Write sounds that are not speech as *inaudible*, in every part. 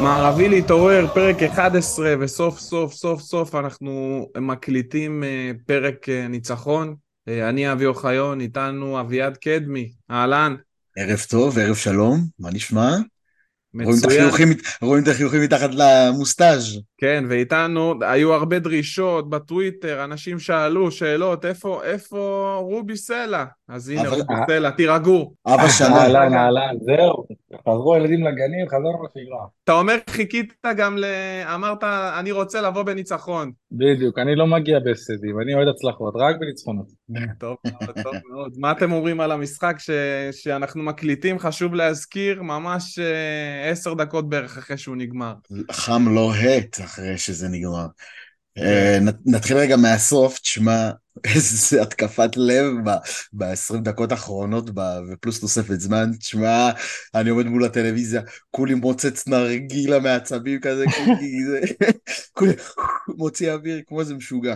מערבי להתעורר, פרק 11, וסוף סוף סוף סוף אנחנו מקליטים אה, פרק אה, ניצחון. אה, אני אבי אוחיון, איתנו אביעד קדמי, אהלן. ערב טוב, ערב שלום, מה נשמע? מצוין. רואים את החיוכים מתחת למוסטאז'. כן, ואיתנו, היו הרבה דרישות בטוויטר, אנשים שאלו שאלות, איפה, איפה רובי סלע? אז הנה אבל- רובי סלע, תירגעו. אבא שנה. אהלן, אהלן, זהו. חזרו הילדים לגנים, חזרנו לשגרה. אתה אומר, חיכית גם ל... אמרת, אני רוצה לבוא בניצחון. בדיוק, אני לא מגיע בהפסדים, אני אוהד הצלחות, רק בניצחונות. טוב מאוד, טוב מאוד. מה אתם אומרים על המשחק ש... שאנחנו מקליטים? חשוב להזכיר, ממש אה, עשר דקות בערך אחרי שהוא נגמר. חם לא הט אחרי שזה נגמר. אה, נתחיל רגע מהסוף, תשמע, איזה התקפת לב ב-20 דקות האחרונות ופלוס תוספת זמן, תשמע, אני עומד מול הטלוויזיה, כולי מוצץ נרגילה מעצבים כזה, כולי *laughs* מוציא אוויר כמו איזה משוגע.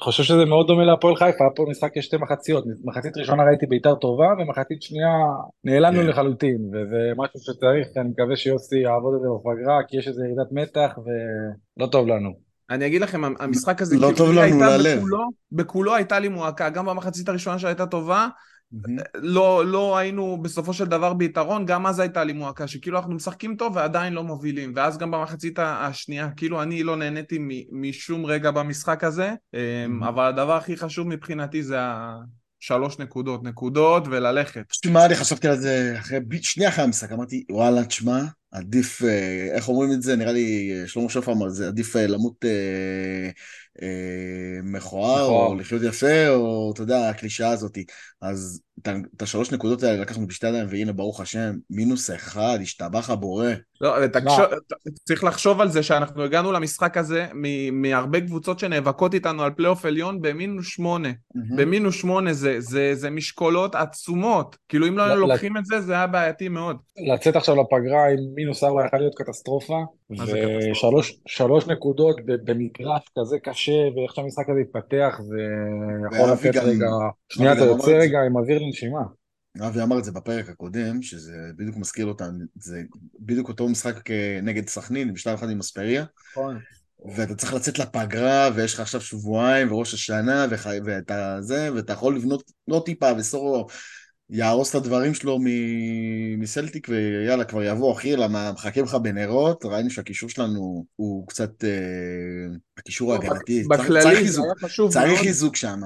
חושב שזה מאוד דומה להפועל חיפה, פה משחק יש שתי מחציות, מחצית ראשונה ראיתי בית"ר טובה, ומחצית שנייה נעלמנו כן. לחלוטין, וזה משהו שצריך, אני מקווה שיוסי יעבוד את זה בפגרה, כי יש איזה ירידת מתח ולא טוב לנו. אני אגיד לכם, המשחק הזה, לא כאילו, טוב לנו ללב. בכולו, בכולו הייתה לי מועקה, גם במחצית הראשונה שהייתה טובה, לא, לא היינו בסופו של דבר ביתרון, גם אז הייתה לי מועקה, שכאילו אנחנו משחקים טוב ועדיין לא מובילים, ואז גם במחצית השנייה, כאילו אני לא נהניתי משום רגע במשחק הזה, אמ, אבל הדבר הכי חשוב מבחינתי זה השלוש נקודות, נקודות וללכת. תשמע, אני חשבתי על זה אחרי, שנייה אחרי המשחק, אמרתי, וואלה, תשמע, עדיף, אה, איך אומרים את זה? נראה לי, אה, שלמה שופר אמר, זה עדיף אה, למות מכוער, או. לחיות יפה, או אתה יודע, הקלישאה הזאת. אז את השלוש נקודות האלה לקחנו בשתי ידיים, והנה, ברוך השם, מינוס אחד, השתבח הבורא. לא, צריך לחשוב על זה שאנחנו הגענו למשחק הזה מ- מהרבה קבוצות שנאבקות איתנו על פלייאוף עליון במינוס שמונה. במינוס שמונה זה, זה, זה משקולות עצומות. כאילו אם לא היינו לוקחים את זה, זה היה בעייתי מאוד. לצאת עכשיו לפגרה עם מינוס ארבע יכול להיות קטסטרופה? ושלוש שלוש נקודות במגרש כזה קשה, ואיך שהמשחק הזה יתפתח, זה יכול לתת רגע, שנייה אתה יוצא. רגע עם אוויר לנשימה. אבי אמר את זה בפרק הקודם, שזה בדיוק מזכיר אותם, זה בדיוק אותו משחק נגד סכנין, בשתיים אחד עם אספריה. נכון. ואתה צריך לצאת לפגרה, ויש לך עכשיו שבועיים, וראש השנה. ואתה זה, ואתה יכול לבנות לא טיפה, וסורו יהרוס את הדברים שלו מ... מסלטיק, ויאללה, כבר יבוא, אחי, למה מחכים לך בנרות, ראינו שהקישור שלנו הוא קצת... אה, הקישור ההגנתי, צריך, צריך בכללי זה חיזוק, היה חשוב צריך מאוד. חיזוק שם.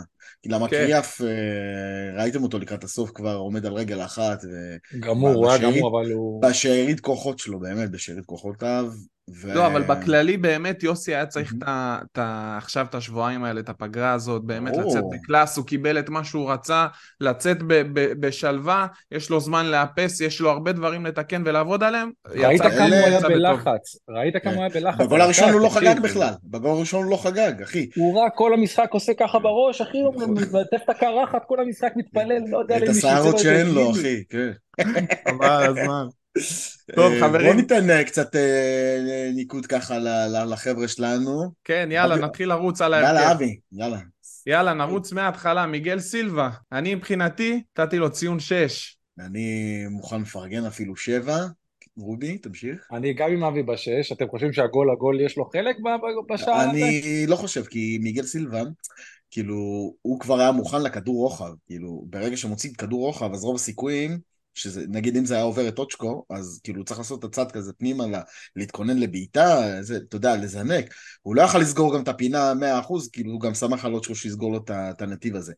למה כן. קריאף, אה, ראיתם אותו לקראת הסוף כבר עומד על רגל אחת, ו... גמור, הוא היה גמור, אבל הוא... בשארית כוחות שלו, באמת, בשארית כוחותיו. ו... לא, אבל בכללי באמת יוסי היה צריך. את ה- את ה- עכשיו את השבועיים האלה, את הפגרה הזאת, באמת ברור. לצאת בקלאס, הוא קיבל את מה שהוא רצה, לצאת ב- ב- בשלווה, יש לו זמן לאפס, יש לו הרבה דברים לתקן ולעבוד עליהם. ראית כמה הוא היה. בלחץ, ראית כמה הוא היה בלחץ. בגול הראשון הוא לא חגג בכלל, בגול הראשון הוא לא חגג, אחי. הוא רק כל המשחק עושה ככה בראש, אחי, הוא מלטף את הקרחת, כל המשחק מתפלל, לא יודע את למי שיצא השערות לו שאין לו, גילי. אחי, כן. *laughs* חבל הזמן. טוב, אה, חברים. בוא ניתן אה, קצת אה, ניקוד ככה לחבר'ה שלנו. כן, יאללה, אבי- נתחיל לרוץ על יאללה, ההרכב. אבי, יאללה. יאללה, נרוץ מההתחלה. מיגל סילבה, אני מבחינתי, נתתי לו ציון 6. אני מוכן לפרגן אפילו שבע. רובי, תמשיך. אני גם עם אבי בשש, אתם חושבים שהגול הגול יש לו חלק בשער הזה? אני לא חושב, כי מיגל סילבה, כאילו, הוא כבר היה מוכן לכדור רוחב. כאילו, ברגע שמוציא כדור רוחב, אז רוב הסיכויים, שזה, נגיד אם זה היה עובר את טוצ'קו, אז כאילו צריך לעשות את הצד כזה פנימה, לה, להתכונן לבעיטה, אתה יודע, לזנק. הוא לא יכול לסגור גם את הפינה 100%, כאילו הוא גם שמח על עוד שלו שיסגור לו את הנתיב הזה.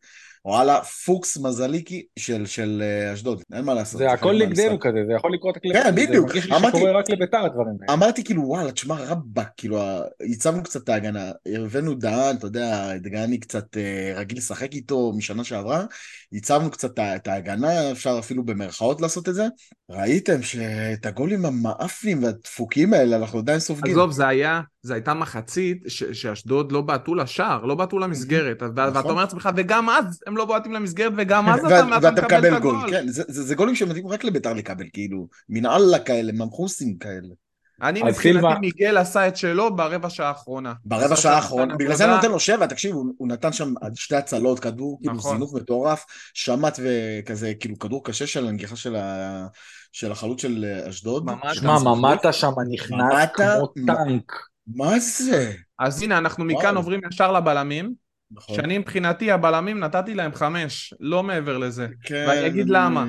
וואלה, פוקס מזליקי של, של אה, אשדוד, אין מה לעשות. זה הכל נגדנו. כזה, זה יכול לקרות רק כן, לבית"ר, בדיוק. זה מרגיש שקורה רק לביתר הדברים האלה. אמרתי כאילו וואלה תשמע רבאק כאילו ייצבנו קצת את ההגנה הבאנו דהן אתה יודע דגני קצת אה, רגיל לשחק איתו משנה שעברה ייצבנו קצת את ההגנה אפשר אפילו במרכאות לעשות את זה ראיתם שאת הגולים המאפנים והדפוקים האלה אנחנו עדיין סופגים עזוב, זה היה, זו הייתה מחצית ש- שאשדוד לא בעטו לשער, לא בעטו למסגרת, ו- ואתה נכון. אומר לעצמך, וגם אז הם לא בועטים למסגרת, וגם *laughs* אז ו- אתה אתה ואתה מקבל את גול הגול. כן זה, זה, זה גולים שמתאים רק לביתר לקבל כאילו מן אללה כאלה מנחוסים כאלה אני מבחינתי סילבה- מיגל עשה את שלו ברבע שעה האחרונה. ברבע שעה האחרונה, בגלל זה אני. נותן לו שבע, תקשיב, הוא, הוא נתן שם שתי הצלות, כדור, כאילו נכון. זינוק מטורף, שמט וכזה, כאילו כדור קשה של הנגיחה של, ה... של החלוץ של אשדוד. ממש. שמע. ממטה שם נכנס ממטה- כמו טנק. מה זה? אז הנה, אנחנו מכאן וואו. עוברים ישר לבלמים, נכון. שאני מבחינתי הבלמים נתתי להם חמש, לא מעבר לזה. כן, ואני אגיד למה.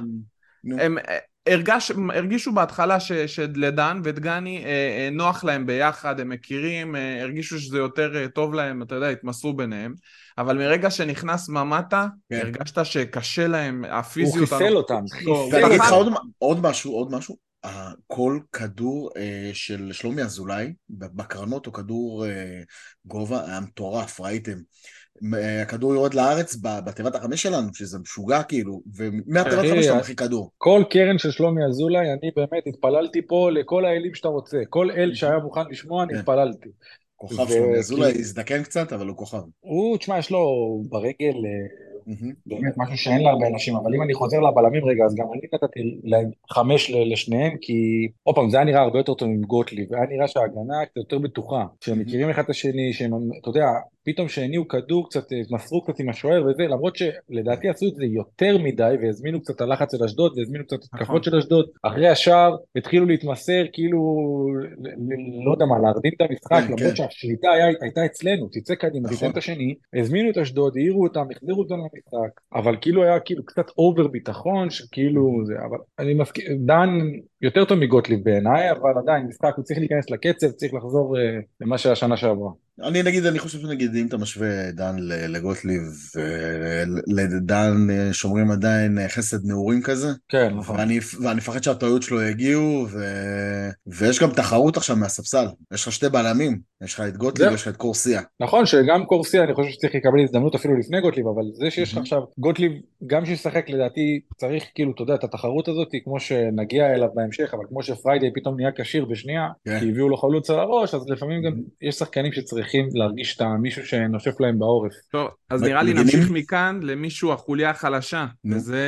נו. הם אה, הרגש, הרגישו בהתחלה ש- שלדן ודגני אה, אה, נוח להם ביחד, הם מכירים, אה, הרגישו שזה יותר אה, טוב להם, אתה יודע, התמסרו ביניהם, אבל מרגע שנכנס ממטה, כן. הרגשת שקשה להם, הוא הפיזיות... חיסל אותם. חיסל ואני אגיד לך אותם. עוד משהו, עוד משהו. אה, כל כדור אה, של שלומי אזולאי, בקרנות הוא כדור אה, גובה, היה מטורף, ראיתם? אה, הכדור יורד לארץ בתיבת החמש שלנו, שזה משוגע כאילו, ומהתיבת אחי, חמש אתה אה, מרחיק כדור. כל קרן של שלומי אזולאי, אני באמת התפללתי פה לכל האלים שאתה רוצה. כל אל שהיה מוכן לשמוע, אני כן. התפללתי. כוכב שלומי אזולאי הזדקן קצת, אבל הוא כוכב. הוא, תשמע, יש לו ברגל אה. באמת משהו שאין להרבה אנשים, אבל אם אני חוזר לבלמים רגע, אז גם אני נתתי להם חמש לשניהם, כי עוד פעם, זה היה נראה הרבה יותר טוב עם גוטליב, היה נראה שההגנה קצת יותר בטוחה, שהם מכירים אחד את השני, שהם, אתה יודע, פתאום שהניעו כדור קצת, אה, מסרו קצת עם השוער וזה, למרות שלדעתי עשו את זה יותר מדי, והזמינו קצת הלחץ של אשדוד, והזמינו קצת נכון. התקפות של אשדוד, אחרי השער התחילו להתמסר, כאילו, לא יודע מה, להרדים את המשחק, כן, למרות כן. שהשליטה היה- הייתה אצלנו, תצא קדימה, נכון. תיתן את השני, הזמינו את אשדוד, העירו אותם, החזירו אותם למשחק, אבל כאילו היה כאילו קצת over ביטחון, שכאילו זה, אבל אני מסכים, דן יותר טוב מגוטליב בעיניי, אבל עדיין משחק, הוא צריך להיכנס לקצב, צריך לחזור אה, למה שהיה שנה שעברה. אני נגיד, אני חושב שנגיד, אם אתה משווה דן לגוטליב, אה, לדן אה, שומרים עדיין אה, חסד נעורים כזה, כן, נכון. ואני, ואני מפחד שהטעויות שלו יגיעו, ו... ויש גם תחרות עכשיו מהספסל. יש לך שתי בלמים, יש לך את גוטליב. ויש לך את קורסיה. נכון שגם קורסיה אני חושב שצריך לקבל הזדמנות אפילו לפני גוטליב אבל זה שיש לך. עכשיו גוטליב גם שישחק לדעתי צריך כאילו אתה יודע את התחרות הזאת כמו שנגיע אליו בהמשך אבל כמו שפריידי פתאום נהיה כשיר בשנייה כן. כי הביאו לו חלוץ על הראש אז לפעמים גם יש שחקנים שצריכים להרגיש את מישהו שנושף להם בעורף. טוב, אז נראה לי? נמשיך מכאן למישהו החוליה החלשה. וזה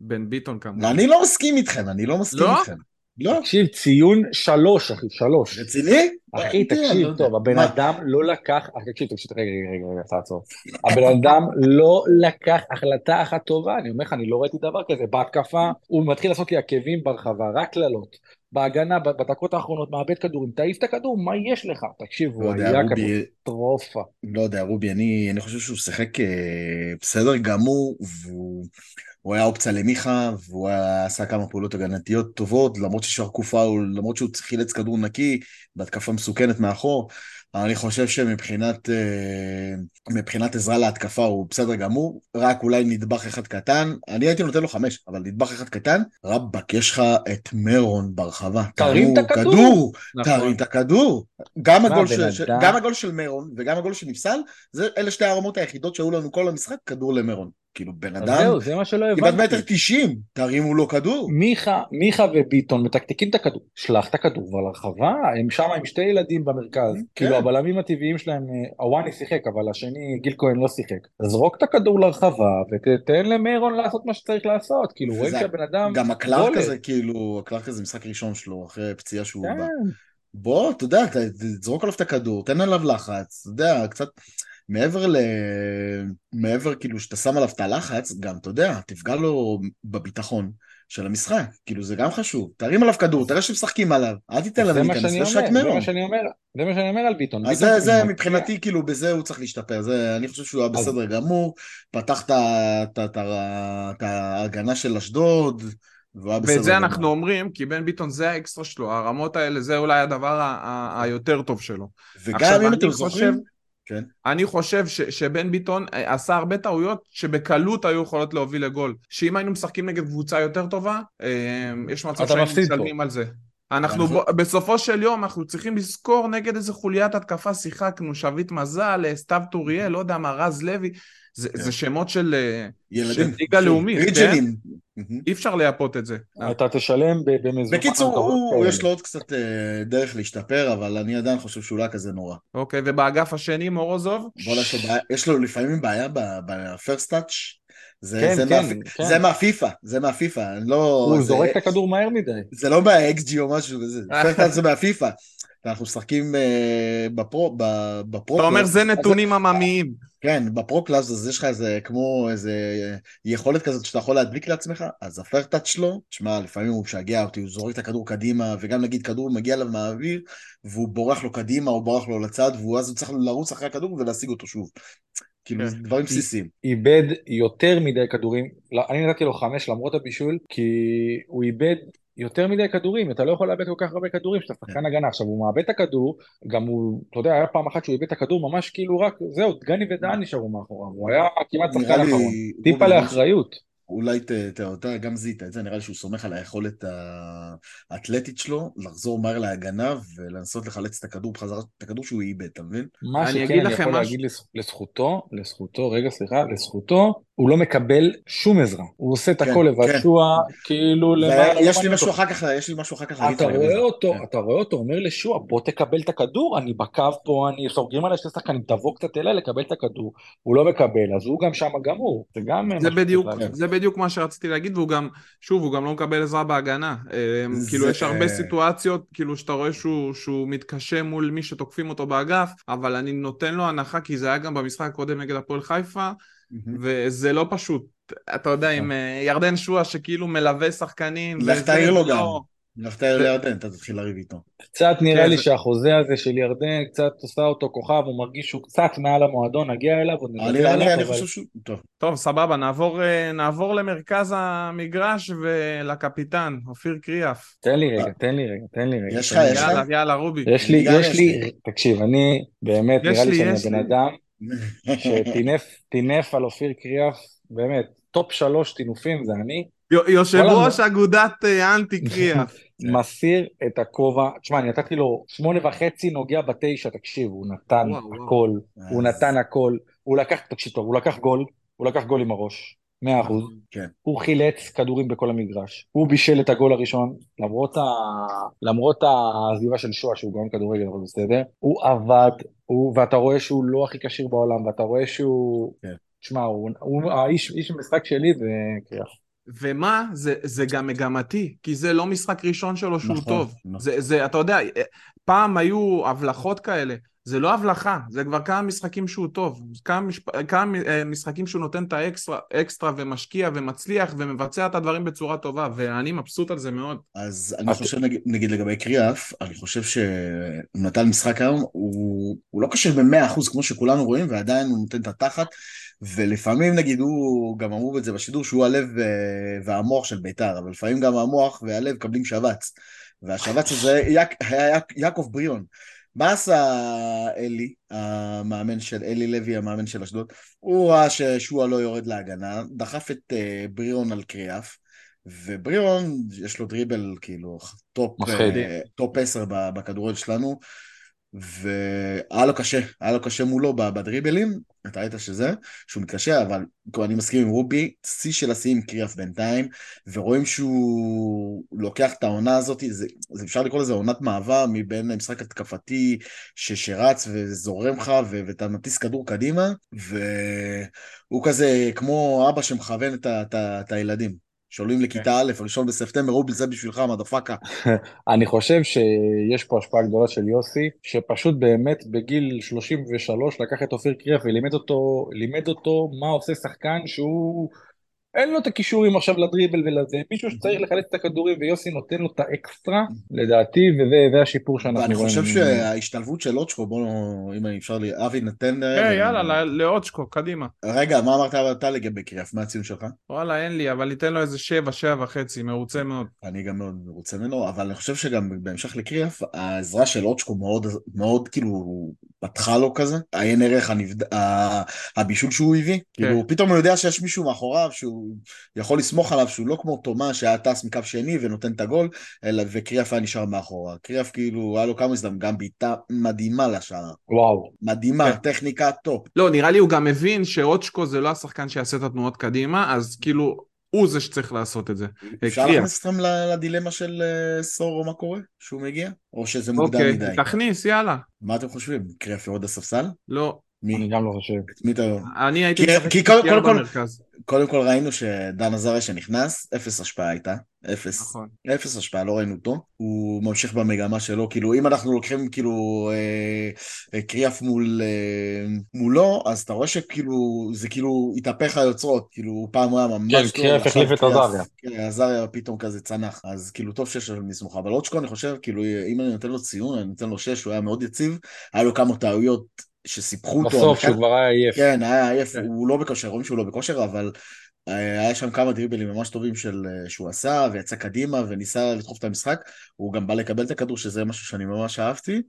בן ביטון כמובן. אני לא מסכים איתכם, אני לא מסכים לא? איתכם. לא? תקשיב ציון שלוש אחי שלוש. רציני? אחי, תקשיב לא טוב. הבן? אדם לא לקח, תקשיב, תקשיב, רגע, רגע, רגע, תעצור. הבן אדם לא לקח החלטה אחת טובה, אני אומר לך, אני לא ראיתי דבר כזה. בהתקפה, הוא מתחיל לעשות לי עקבים ברחבה, רק קללות. בהגנה, בדקות האחרונות, מאבד כדורים, תעיף את הכדור, מה יש לך? תקשיב, לא הוא יודע, היה קטסטרופה. לא יודע, רובי, אני, אני חושב שהוא שיחק אה, בסדר גמור, והוא הוא היה אופציה למיכה, והוא היה, עשה כמה פעולות הגנתיות טובות, למרות ששרקו פאול, למרות שהוא חילץ כדור נקי, בהתקפה מסוכנת מאחור. אני חושב שמבחינת אה, מבחינת עזרה להתקפה הוא בסדר גמור, רק אולי נדבך אחד קטן, אני הייתי נותן לו חמש, אבל נדבך אחד קטן, רבאק, יש לך את מרון ברחבה. תרים את הכדור. כדור, נכון. תרים את הכדור. גם הגול, בן ש... אדם- גם הגול של מרון וגם הגול שנפסל, זה, אלה שתי הרמות היחידות שהיו לנו כל המשחק, כדור למרון. כאילו, בן אדם, זהו, זה מה שלא כמעט מטר הבנתי. תשעים, תרימו לו כדור. מיכה, מיכה וביטון מתקתקים את הכדור, שלח את הכדור כבר לרחבה, הם שם עם שתי ילדים במרכז, כן. כאילו הבלמים הטבעיים שלהם, אה, הוואני שיחק, אבל השני, גיל כהן לא שיחק. זרוק את הכדור לרחבה ותתן למיירון לעשות מה שצריך לעשות, כאילו רואים שהבן אדם, גם הקלארק. הזה, כאילו, הקלארק הזה משחק ראשון שלו, אחרי פציעה שהוא כן, בא. בוא, אתה יודע, תזרוק עליו את הכדור, תן עליו לחץ, אתה יודע, קצת מעבר ל... מעבר כאילו שאתה שם עליו את הלחץ, גם, אתה יודע, תפגע לו בביטחון של המשחק, כאילו זה גם חשוב. תרים עליו כדור, תראה שמשחקים עליו, אל תיתן זה להם מה להיכנס, את אומר, זה. מה שאני אומר, זה מה שאני אומר על ביטון. אז ביטון זה, זה מבחינתי, כאילו, בזה הוא צריך להשתפר. זה, אני חושב שהוא היה אז- בסדר גמור, פתח את ההגנה של אשדוד, ואת זה גמור. אנחנו אומרים, כי בן ביטון זה האקסטרה שלו, הרמות האלה זה אולי הדבר ה- ה- היותר טוב שלו. וגם עכשיו, אם אני אתם חושב- זוכרים, כן, אני חושב ש, שבן ביטון אה, עשה הרבה טעויות שבקלות היו יכולות להוביל לגול. שאם היינו משחקים נגד קבוצה יותר טובה, אה, יש מצב שהיינו. משלמים על זה. אנחנו ב- בסופו של יום אנחנו צריכים לזכור נגד איזה חוליית התקפה שיחקנו, שביט מזל, אה, סתיו טוריאל, לא יודע מה, רז לוי, זה, כן. זה שמות של... אה, ילדים, של ליגה לאומית, כן? ריג'נים. אי אפשר לייפות את זה. אתה תשלם ב- במזומן. בקיצור, הוא. יש לו עוד קצת אה, דרך להשתפר, אבל אני עדיין חושב שהוא לא כזה נורא. אוקיי, ובאגף השני, מורוזוב? לו בעיה- יש לו לפעמים בעיה בפרסט טאץ', זה, כן, זה, כן, מה, כן. זה מהפיפא, זה מהפיפא, אני לא... הוא זה, זורק את הכדור מהר מדי. זה לא מה-XG או משהו כזה, *laughs* לפעמים זה מהפיפא. אנחנו משחקים אה, בפרו, ב- בפרו... אתה אומר זה נתונים עממיים. כן, בפרו קלאס אז יש לך איזה, כמו איזה יכולת כזאת שאתה יכול להדביק לעצמך, אז הפרטאץ' שלו, תשמע, לפעמים הוא משגע אותי, הוא זורק את הכדור קדימה, וגם נגיד כדור מגיע אליו מהאוויר, והוא בורח לו קדימה, או בורח לו לצד, ואז הוא צריך לרוץ אחרי הכדור ולהשיג אותו שוב. כאילו, כן. דברים בסיסיים. איבד יותר מדי כדורים, לא, אני נתתי לו חמש למרות הבישול, כי הוא איבד יותר מדי כדורים, אתה לא יכול לאבד כל כך הרבה כדורים כשאתה כן. שחקן הגנה. עכשיו הוא מאבד את הכדור, גם הוא, אתה יודע, היה פעם אחת שהוא איבד את הכדור ממש כאילו רק, זהו, דגני ודן נשארו מאחוריו, הוא היה כמעט שחקן אחרון. טיפה לאחריות. אולי ת- ת- אתה גם זיהית את זה, נראה לי שהוא סומך על היכולת האתלטית שלו, לחזור מהר להגנה ולנסות לחלץ את הכדור בחזרה, את הכדור שהוא איבד, אתה מבין? מה אני שכן אגיד אני לכם יכול. להגיד לז- לזכותו, לזכותו, רגע סליחה, לזכותו, הוא לא מקבל שום עזרה. הוא עושה את כן, הכל כן. שועה, כאילו למעלה, לא ויש לי משהו. אחר כך, יש לי משהו אחר כך להגיד. אתה רואה. אותו, כן. אתה רואה אותו אומר לשועה, בוא תקבל את הכדור, אני בקו פה, אני סוגרים עליי שתי שחקנים, תבוא קצת אליי לקבל את הכדור. הוא לא מקבל, אז הוא גם שם גמור. זה גם זה בדיוק. זה בדיוק מה שרציתי להגיד, והוא גם, שוב, הוא גם לא מקבל עזרה בהגנה. אה, זה- כאילו, יש הרבה סיטואציות, כאילו, שאתה רואה שהוא, שהוא מתקשה מול מי שתוקפים אותו באגף, אבל אני נותן לו הנחה, כי זה היה גם במשחק הקודם נגד הפועל חיפה. וזה לא פשוט. אתה יודע, עם אה, ירדן שועה שכאילו מלווה שחקנים. לך תעיר לו זה גם. לא- לך תעיר לירדן, אתה תתחיל לריב איתו. קצת נראה כן, לי זה- שהחוזה הזה של ירדן קצת עושה אותו כוכב, הוא מרגיש שהוא קצת מעל המועדון, נגיע אליו, עוד אני- נדבר אני עליו, אני אבל חושב שהוא... טוב. טוב, סבבה, נעבור, אה, נעבור למרכז המגרש ולקפיטן, אופיר קריאף. תן לי רגע, תן לי רגע, תן לי רגע. יש לך- יש. לך? יאללה, יאללה, רובי. יש לי, יש לי, תקשיב, אני באמת, נראה לי שאני הבן לי. אדם שטינף טינף על אופיר קריאף, באמת, top שלוש טינופים זה אני, יו- יושב ראש אגודת אה, אנטי קריאף. *laughs* מסיר את הכובע, תשמע, אני נתתי לו שמונה וחצי, נוגע בתשע, תקשיב, הוא נתן. הכל, הוא נתן הכל, הוא לקח, תקשיב טוב, הוא לקח גול, הוא לקח גול עם הראש, מאה אחוז, כן. הוא חילץ כדורים בכל המגרש, הוא בישל את הגול הראשון, למרות, ה... למרות העזיבה של שואה שהוא גם כדורגל, אבל בסדר, הוא עבד, הוא... ואתה רואה שהוא לא הכי כשיר בעולם, ואתה רואה שהוא, כן. תשמע, הוא, הוא האיש איש המשחק שלי זה קריאף. ומה? זה, זה גם מגמתי, כי זה לא משחק ראשון שלו שהוא נכון, טוב. נכון. זה, זה, אתה יודע, פעם היו הבלחות כאלה, זה לא הבלחה, זה כבר כמה משחקים שהוא טוב, כמה, משפ... כמה אה, משחקים שהוא נותן את האקסטרה אקסטרה ומשקיע ומצליח ומבצע את הדברים בצורה טובה, ואני מבסוט על זה מאוד. אז אני אז- חושב, נגיד, נגיד לגבי קריאף, אני חושב שהוא נתן משחק היום, הוא, הוא לא קשה במאה אחוז כמו שכולנו רואים, ועדיין הוא נותן את התחת, ולפעמים נגיד הוא, גם אמרו את זה בשידור, שהוא הלב אה, והמוח של בית"ר, אבל לפעמים גם המוח והלב מקבלים שבץ, והשבץ הזה היה יעקב בריאון. מה עשה אלי, המאמן של, אלי לוי, המאמן של אשדוד? הוא ראה ששועה לא יורד להגנה, דחף את אה, בריאון על קריאף, ובריאון, יש לו דריבל כאילו top. אה, top 10 ב- בכדורגל שלנו, והיה לו קשה, היה לו קשה מולו בדריבלים, אתה ראית שזה, שהוא מתקשה, אבל אני מסכים עם רובי, שיא של השיאים קריאף בינתיים, ורואים שהוא לוקח את העונה הזאת, זה, זה אפשר לקרוא לזה עונת מעבר מבין המשחק התקפתי ש, שרץ וזורם לך, ו, ואתה מטיס כדור קדימה, והוא כזה כמו אבא שמכוון את, את, ה- את הילדים. שעולים לכיתה א', ראשון בספטמבר, רובי זה בשבילך, מדפקה. *laughs* אני חושב שיש פה השפעה גדולה של יוסי, שפשוט באמת בגיל 33 לקח את אופיר קריאף ולימד אותו, לימד אותו מה עושה שחקן שהוא... אין לו את הכישורים עכשיו לדריבל ולזה, מישהו שצריך לחלץ את הכדורים ויוסי נותן לו את האקסטרה, לדעתי, וזה זה השיפור שאנחנו ואני רואים. חושב שההשתלבות של אוצ'קו, בוא, אם אפשר לי, אבי נתן... היי, יאללה, לא- לאוצ'קו, קדימה. רגע, מה אמרת אתה לגבי קריאף? מה הציון שלך? וואלה, אין לי, אבל ניתן לו איזה שבע, שבע וחצי, מרוצה מאוד. אני גם מאוד מרוצה ממנו, אבל אני חושב שגם בהמשך לקריאף, העזרה של אוצ'קו מאוד, מאוד כאילו פתחה לו כזה. עיין ערך הבישול שהוא הביא. כאילו, פתאום הוא יודע שיש מישהו מאחוריו שהוא יכול לסמוך עליו, שהוא לא כמו תומה שהיה טס מקו שני ונותן את הגול, אלא וקריאף היה נשאר מאחורה. קריאף כאילו, היה לו כמה הזדמנות, גם בעיטה מדהימה לשער. וואו, מדהימה, כן. טכניקה top. לא, נראה לי הוא גם מבין שאוצ'קו זה לא השחקן שיעשה את התנועות קדימה, אז כאילו, הוא זה שצריך לעשות את זה. אפשר. להכניס אתכם לדילמה של אה, סורו מה קורה? שהוא מגיע? או שזה מוקדם אוקיי, מדי? תכניס, יאללה. מה אתם חושבים? קריאף יורד לספסל? לא, מי? אני גם לא חושב. את מי אתה... אני הייתי כי- משחק קודם- כל-. קודם כל ראינו שדן עזריה שנכנס, אפס השפעה הייתה. אפס. נכון. אפס השפעה, לא ראינו אותו. הוא ממשיך במגמה שלו, כאילו אם אנחנו לוקחים כאילו אה, אה, קריאף מול, אה, מולו, אז אתה רואה שכאילו, זה כאילו התהפך היוצרות, כאילו פעם הוא היה ממש כן, קריאף החליף את עזריה. כן, עזריה פתאום כזה צנח, אז כאילו טוב שיש לו מסמוכה, אבל אוצ'קו אני חושב, כאילו אם אני נותן לו ציון, אני נותן לו שש, הוא היה מאוד יציב, היה לו כמה טעויות שסיפחו אותו. בסוף, שהוא כבר היה עייף. כן, היה עייף, כן. הוא לא בכושר, רואים שהוא לא בכושר, אבל אה, היה שם כמה דריבלים ממש טובים של, אה, שהוא עשה, ויצא קדימה וניסה לדחוף את המשחק, הוא גם בא לקבל את הכדור, שזה משהו שאני ממש אהבתי.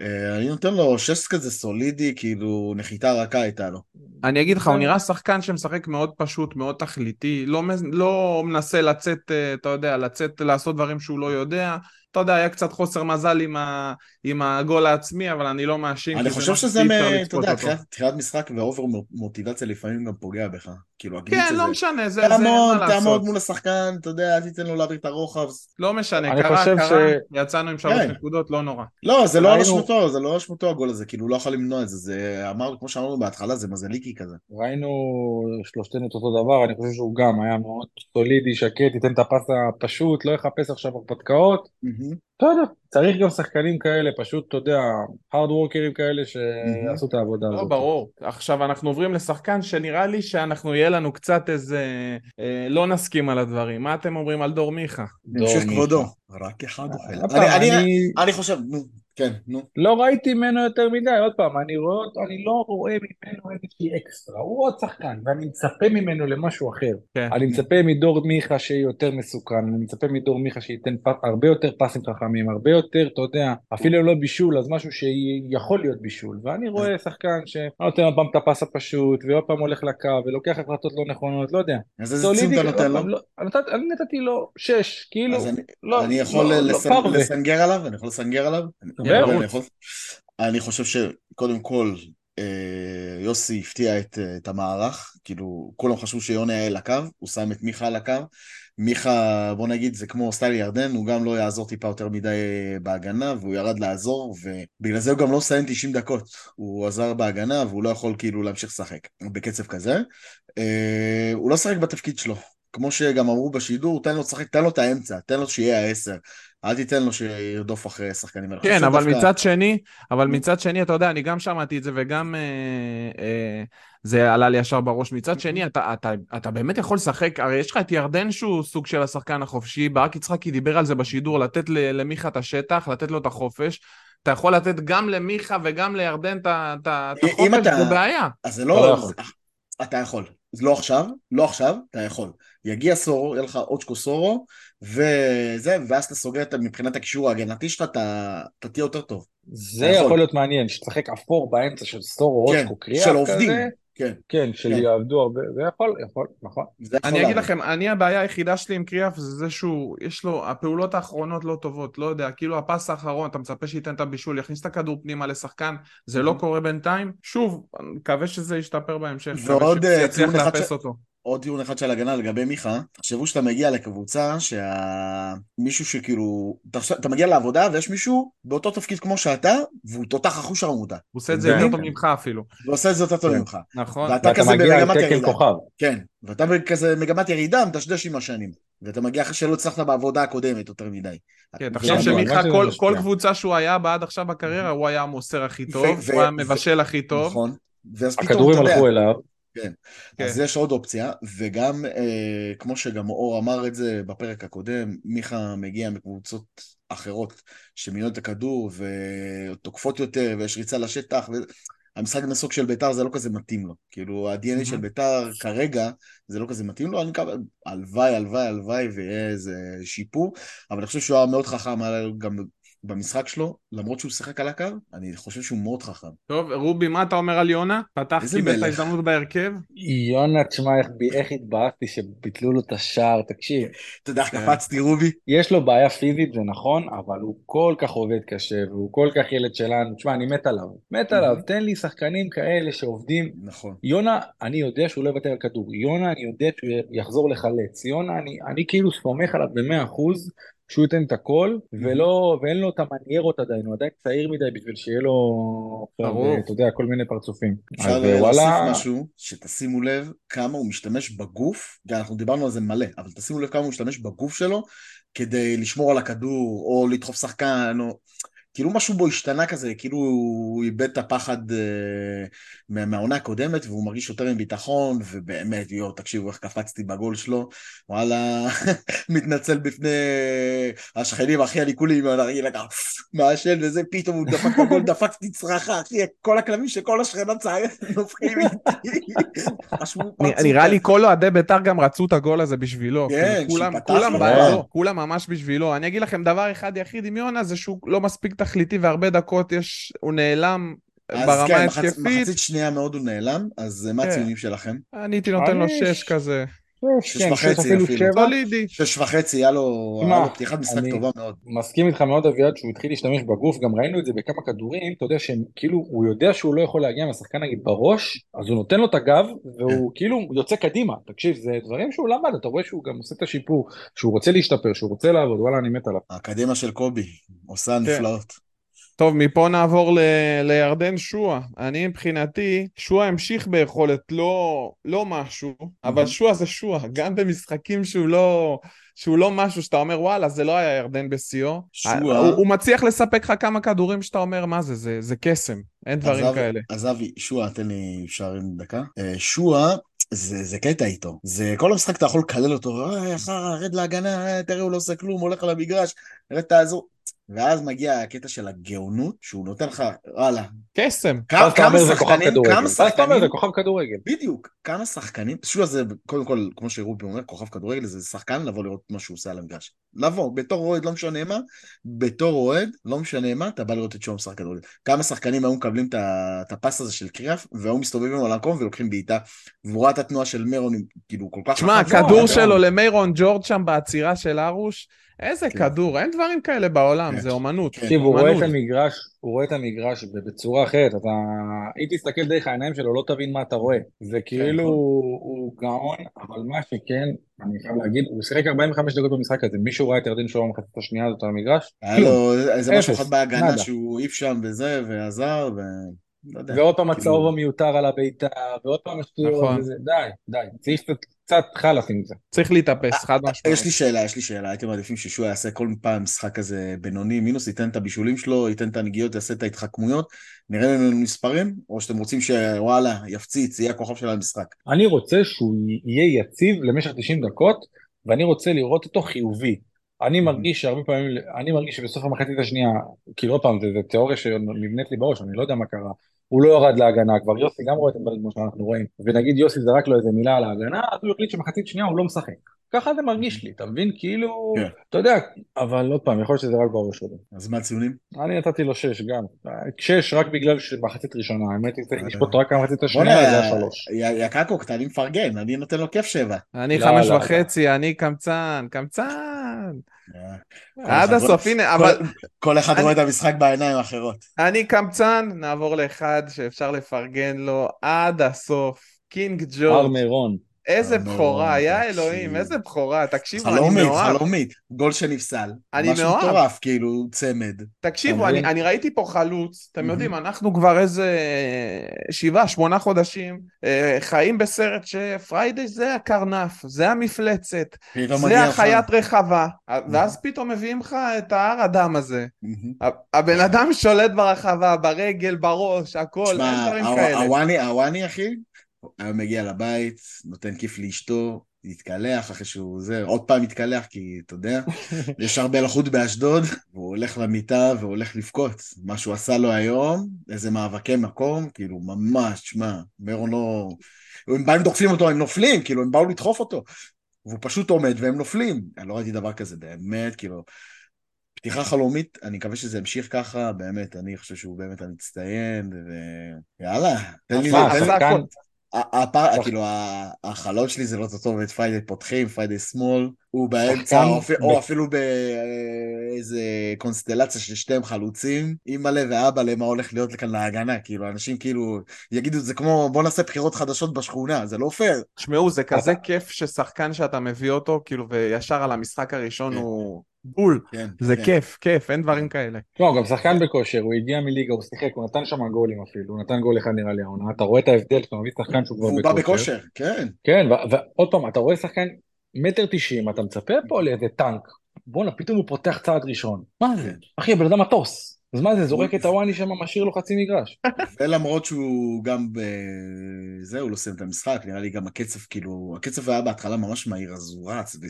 אה, אני נותן לו שש כזה סולידי, כאילו נחיתה רכה הייתה לו. אני אגיד לך, הוא. נראה שחקן שמשחק מאוד פשוט, מאוד תכליתי, לא, לא מנסה לצאת, אתה יודע, לצאת, לעשות דברים שהוא לא יודע. אתה יודע, היה קצת חוסר מזל עם, ה, עם הגול העצמי, אבל אני לא מאשים. אני חושב שזה, מ- אתה יודע, תחילת משחק ואובר מוטיבציה לפעמים גם פוגע בך. כאילו, הגליץ' כן, הזה. לא משנה, זה, זה תעמוד, מה תעמוד לעשות. מול השחקן, אתה יודע, אל תיתן לו להעביר את הרוחב. לא משנה, אני קרה, חושב קרה, ש- יצאנו עם שלוש כן. נקודות, לא נורא. לא, זה לא ראינו- אשמתו, זה לא אשמתו הגול הזה, כאילו, הוא לא יכול למנוע את זה, זה אמרנו, כמו שאמרנו בהתחלה, זה מזליקי כזה. ראינו שלושתנו את אותו דבר, אני חושב שהוא גם היה מאוד סולידי, שקט, ייתן את הפס הפשוט, לא יחפש עכשיו הרפתקאות. אתה יודע, צריך גם שחקנים כאלה, פשוט, אתה יודע, הארד וורקרים כאלה שיעשו את העבודה לא, הזאת. ברור. עכשיו אנחנו עוברים לשחקן שנראה לי שאנחנו, יהיה לנו קצת איזה... אה, לא נסכים על הדברים. מה אתם אומרים על דור מיכה? דור מיכה. כבודו. רק אחד אוכל. אני- אני- אני אני חושב, כן, נו. לא ראיתי ממנו יותר מדי, עוד פעם, אני רואה אני לא רואה ממנו איזושהי אקסטרה, הוא עוד שחקן, ואני מצפה ממנו למשהו אחר. כן. אני מצפה מדור מיכה שיהיה יותר מסוכן, אני מצפה מדור מיכה שייתן פ... הרבה יותר פסים חכמים, הרבה יותר, אתה יודע, אפילו לא בישול, אז משהו שיכול להיות בישול. ואני רואה שחקן שנותן עוד פעם את הפס הפשוט, ועוד פעם הולך לקו, ולוקח החלטות לא נכונות, לא יודע. אז איזה ציון סולידי, אתה נותן לו? לא- נתת- אני נתתי לו שש, כאילו, אז אני- לא, אני יכול לא, לא. לסנגר עליו? אני יכול לסנגר עליו? אני יכול- אני חושב שקודם כל, אה, יוסי הפתיע את, אה, את המערך, כאילו, כולם חשבו שיונה יהיה לקו, הוא שם את מיכה על הקו. מיכה, בוא נגיד, זה כמו סטייל ירדן, הוא גם לא יעזור טיפה יותר מדי אה, בהגנה, והוא ירד לעזור, ובגלל זה הוא גם לא מסיים 90 דקות. הוא עזר בהגנה, והוא לא יכול כאילו להמשיך לשחק בקצב כזה. הוא לא שחק בתפקיד שלו. כמו שגם אמרו בשידור, תן לו לשחק, תן לו את האמצע, תן לו שיהיה העשר. אל תיתן לו שירדוף אחרי שחקנים. כן, אבל שדווקא- מצד שני, אבל מצד שני, אתה יודע, אני גם שמעתי את זה וגם אה, אה, זה עלה לי ישר בראש. מצד שני, אתה, אתה, אתה באמת יכול לשחק, הרי יש לך את ירדן שהוא סוג של השחקן החופשי, ברק יצחקי דיבר על זה בשידור, לתת ל- למיכה את השטח, לתת לו את החופש. אתה יכול לתת גם למיכה וגם לירדן את החופש, אתה- זה בעיה. אז זה לא לא... אתה יכול. לא עכשיו, לא עכשיו, אתה יכול. יגיע סורו, יהיה לך אוצ'קו סורו, וזה, ואז אתה סוגר את, מבחינת הקישור ההגנתי שלך, אתה, אתה תהיה יותר טוב. זה יכול. יכול להיות מעניין, שתשחק אפור באמצע של סטורו, כן, קריאף של עובדים. כזה, כן, כן, של כן. יעבדו הרבה, זה יכול, יכול, נכון. זה יכול אני אגיד. לכם, אני הבעיה היחידה שלי עם קריאף זה זה שהוא, יש לו, הפעולות האחרונות לא טובות, לא יודע, כאילו הפס האחרון, אתה מצפה שייתן את הבישול, יכניס את הכדור פנימה לשחקן, זה לא קורה בינתיים. שוב, אני מקווה שזה ישתפר בהמשך, ועוד, אה, אחד לאפס אותו. עוד טיעון אחד של הגנה לגבי מיכה, תחשבו שאתה מגיע לקבוצה שמישהו שכאילו, אתה, אתה מגיע לעבודה ויש מישהו באותו תפקיד כמו שאתה, והוא תותח אחוש ערמוטה, הוא עושה את זה יותר טוב ממך אפילו, ועושה את זה יותר טוב כן. ממך. נכון? ואתה ואתה כזה במגמת ירידה. כוכב. כן, ואתה בכזה מגמת ירידה, מדשדש עם השנים. ואתה מגיע אחרי שלא הצלחת בעבודה הקודמת יותר מדי. כן, תחשוב ו- שמיכה, כל-. כל קבוצה שהוא היה בה עד עכשיו בקריירה, הוא היה המוסר הכי טוב, ו- הוא היה ו- מבשל הכי טוב. נכון. ואז פתאום, הכדורים אתה יודע, הלכו אליו. כן. כן. אז יש עוד אופציה, וגם אה, כמו שגם אור אמר את זה בפרק הקודם, מיכה מגיע מקבוצות אחרות שמיניות את הכדור ותוקפות יותר, ויש ריצה לשטח, והמשחק מסוג של ביתר זה לא כזה מתאים לו. כאילו, ה-DNA של Mhm. ביתר כרגע זה לא כזה מתאים לו, אני מקווה, הלוואי, הלוואי, הלוואי, ויהיה איזה שיפור, אבל אני חושב שהוא היה מאוד חכם, היה גם במשחק שלו, למרות שהוא שיחק על הקו, אני חושב שהוא מאוד חכם. טוב, רובי, מה אתה אומר על יונה? פתח, קיבל את. ההזדמנות בהרכב. יונה, תשמע, איך איך התבאסתי שביטלו לו את השער, תקשיב. אתה יודע איך כן. קפצתי, רובי? יש לו בעיה פיזית, זה נכון, אבל הוא כל כך עובד קשה, והוא כל כך ילד שלנו. תשמע, אני מת עליו. מת עליו, תן לי שחקנים כאלה שעובדים. נכון. יונה, אני יודע שהוא לא יוותר על כדור. יונה, אני יודע שהוא יחזור לחלץ. יונה, אני, אני כאילו סומך עליו במאה אחוז, שהוא ייתן את הכל, ולא, ואין לו את המניירות עדיין, הוא עדיין צעיר מדי בשביל שיהיה לו, ברור. אתה יודע, כל מיני פרצופים. אפשר אז להוסיף וואלה, משהו, שתשימו לב כמה הוא משתמש בגוף, אנחנו דיברנו על זה מלא, אבל תשימו לב כמה הוא משתמש בגוף שלו כדי לשמור על הכדור, או לדחוף שחקן, או... כאילו משהו בו השתנה כזה, כאילו הוא איבד את הפחד אה, מה- מהעונה הקודמת, והוא מרגיש יותר עם ביטחון, ובאמת, יואו, תקשיבו איך קפצתי בגול שלו, וואלה, *laughs* מתנצל בפני השכנים, אחי, אני כולי עם הנרגילה ככה, מעשן וזה, פתאום הוא דפק בגול, דפקתי צרחה, אחי, כל הכלבים של כל השכנה *laughs* נופחים *laughs* איתי. נראה לי. כל אוהדי בית"ר גם רצו את הגול הזה בשבילו. כן, כאילו, כולם, שפתח כולם לו, כן. כולם ממש בשבילו. אני אגיד לכם דבר אחד יחיד עם יונה, זה שהוא לא מספיק תכליתי והרבה דקות יש, הוא נעלם אז ברמה כן, מחצ- ההתקפית. מחצית שנייה מאוד הוא נעלם, אז אה, מה כן. הציונים שלכם? אני הייתי נותן לו שש כזה. שש, שש כן, וחצי אפילו. סולידי. שש וחצי, היה לו פתיחת משחק טובה מאוד. מסכים איתך מאוד אביעד שהוא התחיל להשתמש בגוף, גם ראינו את זה בכמה כדורים, אתה יודע שהם כאילו, הוא יודע שהוא לא יכול להגיע מהשחקן נגיד בראש, אז הוא נותן לו את הגב, והוא כן. כאילו יוצא קדימה, תקשיב, זה דברים שהוא למד, אתה רואה שהוא גם עושה את השיפור, שהוא רוצה להשתפר, שהוא רוצה לעבוד, וואלה אני מת עליו. האקדמיה של קובי, עושה כן. נפלאות. טוב, מפה נעבור ל... לירדן שועה. אני מבחינתי, שועה המשיך ביכולת לא, לא משהו, אבל שועה זה שועה, *laughs* גם במשחקים שהוא לא, שהוא לא משהו שאתה אומר, וואלה, זה לא היה ירדן בשיאו. שועה- הוא, הוא מצליח לספק לך כמה כדורים שאתה אומר, מה זה, זה, זה קסם, אין דברים עזב- כאלה. אז אבי, שועה, תן לי אפשר עם דקה. אה, שועה, זה, זה קטע איתו. זה כל המשחק אתה יכול לקלל אותו, אה, חרא, רד להגנה, אה, תראה הוא לא עושה כלום, הולך על המגרש, רד תעזור. ואז מגיע הקטע של הגאונות, שהוא נותן לך, וואלה, קסם. כמה שחקנים, כמה ואז אתה אומר שחקנים, זה כוכב כדורגל. בדיוק, כמה שחקנים, שועה זה, קודם כל, כמו שרובי אומר, כוכב כדורגל, זה שחקן לבוא לראות מה שהוא עושה על המגרש. לבוא, בתור אוהד, לא משנה מה, בתור אוהד, לא משנה מה, אתה בא לראות את שועה משחק כדורגל. כמה שחקנים היו מקבלים את הפס הזה של קריאף, והיו מסתובבים על המקום ולוקחים בעיטה, והוא ראה את התנועה של מרון, כאילו, כל כך... תשמע. הכדור לא, שלו למיירון ג'ורג' שם בעצירה של ארוש, איזה כן. כדור, אין דברים כאלה בעולם, כן. זה אומנות. כן. תקשיב, הוא רואה. את המגרש, הוא רואה את המגרש בצורה אחרת, אתה, אם תסתכל דרך העיניים שלו לא תבין מה אתה רואה, זה כאילו, נכון. הוא גאון, אבל מה שכן, אני חייב להגיד, הוא שיחק 45 דקות במשחק הזה, מישהו ראה את ירדן שואה במחצית השנייה הזאת על המגרש? היה לו איזה משהו אחד בהגנה. שהוא העיף שם וזה, ועזר, ו... לא יודע. ועוד פעם כאילו- הצהוב המיותר על הביתה, ועוד פעם השטויות, נכון. וזה, די, די, צריך קצת, חלאס עם זה. צריך להתאפס, חד משמעית. יש לי שאלה, יש לי שאלה, הייתם מעדיפים ששועה יעשה כל פעם משחק כזה בינוני מינוס, ייתן את הבישולים שלו, ייתן את הנגיעות, יעשה את ההתחכמויות, נראה ממנו מספרים, או שאתם רוצים שוואלה, יפציץ, יהיה הכוכב של המשחק. אני רוצה שהוא יהיה יציב למשך 90 דקות, ואני רוצה לראות אותו חיובי. אני מרגיש שהרבה פעמים, אני מרגיש שבסוף המחצית השנייה, כאילו עוד פעם, זה, זה תיאוריה שנבנית לי בראש, אני לא יודע מה קרה. הוא לא ירד להגנה, כבר יוסי גם רואה את הדברים כמו שאנחנו רואים, ונגיד יוסי זרק לו איזה מילה על ההגנה, אז הוא החליט שמחצית שנייה הוא לא משחק. ככה זה מרגיש לי, אתה מבין? כאילו, כן. אתה יודע, אבל עוד פעם, יכול להיות שזה רק בראש שלו. אז מה הציונים? אני נתתי לו שש גם. שש רק בגלל שמחצית ראשונה, האמת היא צריך לשפוט רק המחצית השנייה, זה היה שלוש. יא- יא קקוק, אני מפרגן, אני נותן לו כיף שבע. אני לא, חמש לא, וחצי, אני קמצן, קמצן. כל עד אחד הסוף, הנה, אבל כל אחד רואה את המשחק בעיניים האחרות. אני קמצן, נעבור לאחד שאפשר לפרגן לו עד הסוף. קינג הר ג'ורג', מירון. איזה אה, בכורה, יא. אלוהים, איזה בכורה, תקשיבו, אני חלומית, מאוהב. חלומית, גול שנפסל. אני משהו מאוהב. מטורף, כאילו, צמד. תקשיבו, אני, ראיתי פה חלוץ, אתם. יודעים, אנחנו כבר איזה שבעה, שמונה חודשים אה, חיים בסרט שפריידי זה הקרנף, זה המפלצת, זה החיית רחבה, ואז פתאום מביאים לך את ההר הדם הזה. הבן אדם שולט ברחבה, ברגל, בראש, הכל, אין דברים כאלה. הוואני, הוואני, אחי, היה מגיע לבית, נותן כיף לאשתו, להתקלח אחרי שהוא זה, עוד פעם מתקלח, כי אתה יודע, *laughs* יש הרבה לחות באשדוד, והוא הולך למיטה והולך לבכות. מה שהוא עשה לו היום, איזה מאבקי מקום, כאילו, ממש, שמע, מרון לא... הם באים דוחפים אותו, הם נופלים, כאילו, הם באו לדחוף אותו. והוא פשוט עומד והם נופלים. אני לא ראיתי דבר כזה, באמת, כאילו... פתיחה חלומית, אני מקווה שזה ימשיך ככה, באמת, אני חושב שהוא באמת המצטיין, ויאללה, תן לי, עשה- תן לי, הפער, כאילו, ה- החלום שלי זה לא טוב את פיידי פותחים, פיידי שמאל, הוא באמצע, שחקן או אפילו- ב- או אפילו באיזה קונסטלציה של שתיהם חלוצים, אימא'לה ואבא'לה, מה הולך להיות כאן להגנה, כאילו, אנשים כאילו, יגידו, זה כמו, בוא נעשה בחירות חדשות בשכונה, זה לא פייר. תשמעו, זה כזה כיף ששחקן שאתה מביא אותו, כאילו, וישר על המשחק הראשון כן. הוא... בול. כן, זה כן. כיף, כיף, אין דברים כאלה. לא, הוא גם שחקן בכושר, הוא הגיע מליגה, הוא שיחק, הוא נתן שם גולים אפילו, הוא נתן גול אחד נראה לי העונה, אתה רואה את ההבדל, כשאתה מביא שחקן שהוא כבר בכושר. בא בכושר, כן. כן, ועוד פעם, אתה רואה שחקן מטר תשעים, אתה מצפה פה לאיזה טנק, בואנה, פתאום הוא פותח צעד ראשון. מה זה? אחי, הבן אדם מטוס. אז מה זה, זורק את הוואני שם, משאיר לו חצי מגרש. *laughs* ולמרות שהוא גם ב... זה, הוא לא סיים את המשחק, נראה לי גם הקצב, כאילו, הקצב היה בהתחלה ממש מהיר, אז הוא רץ, ו...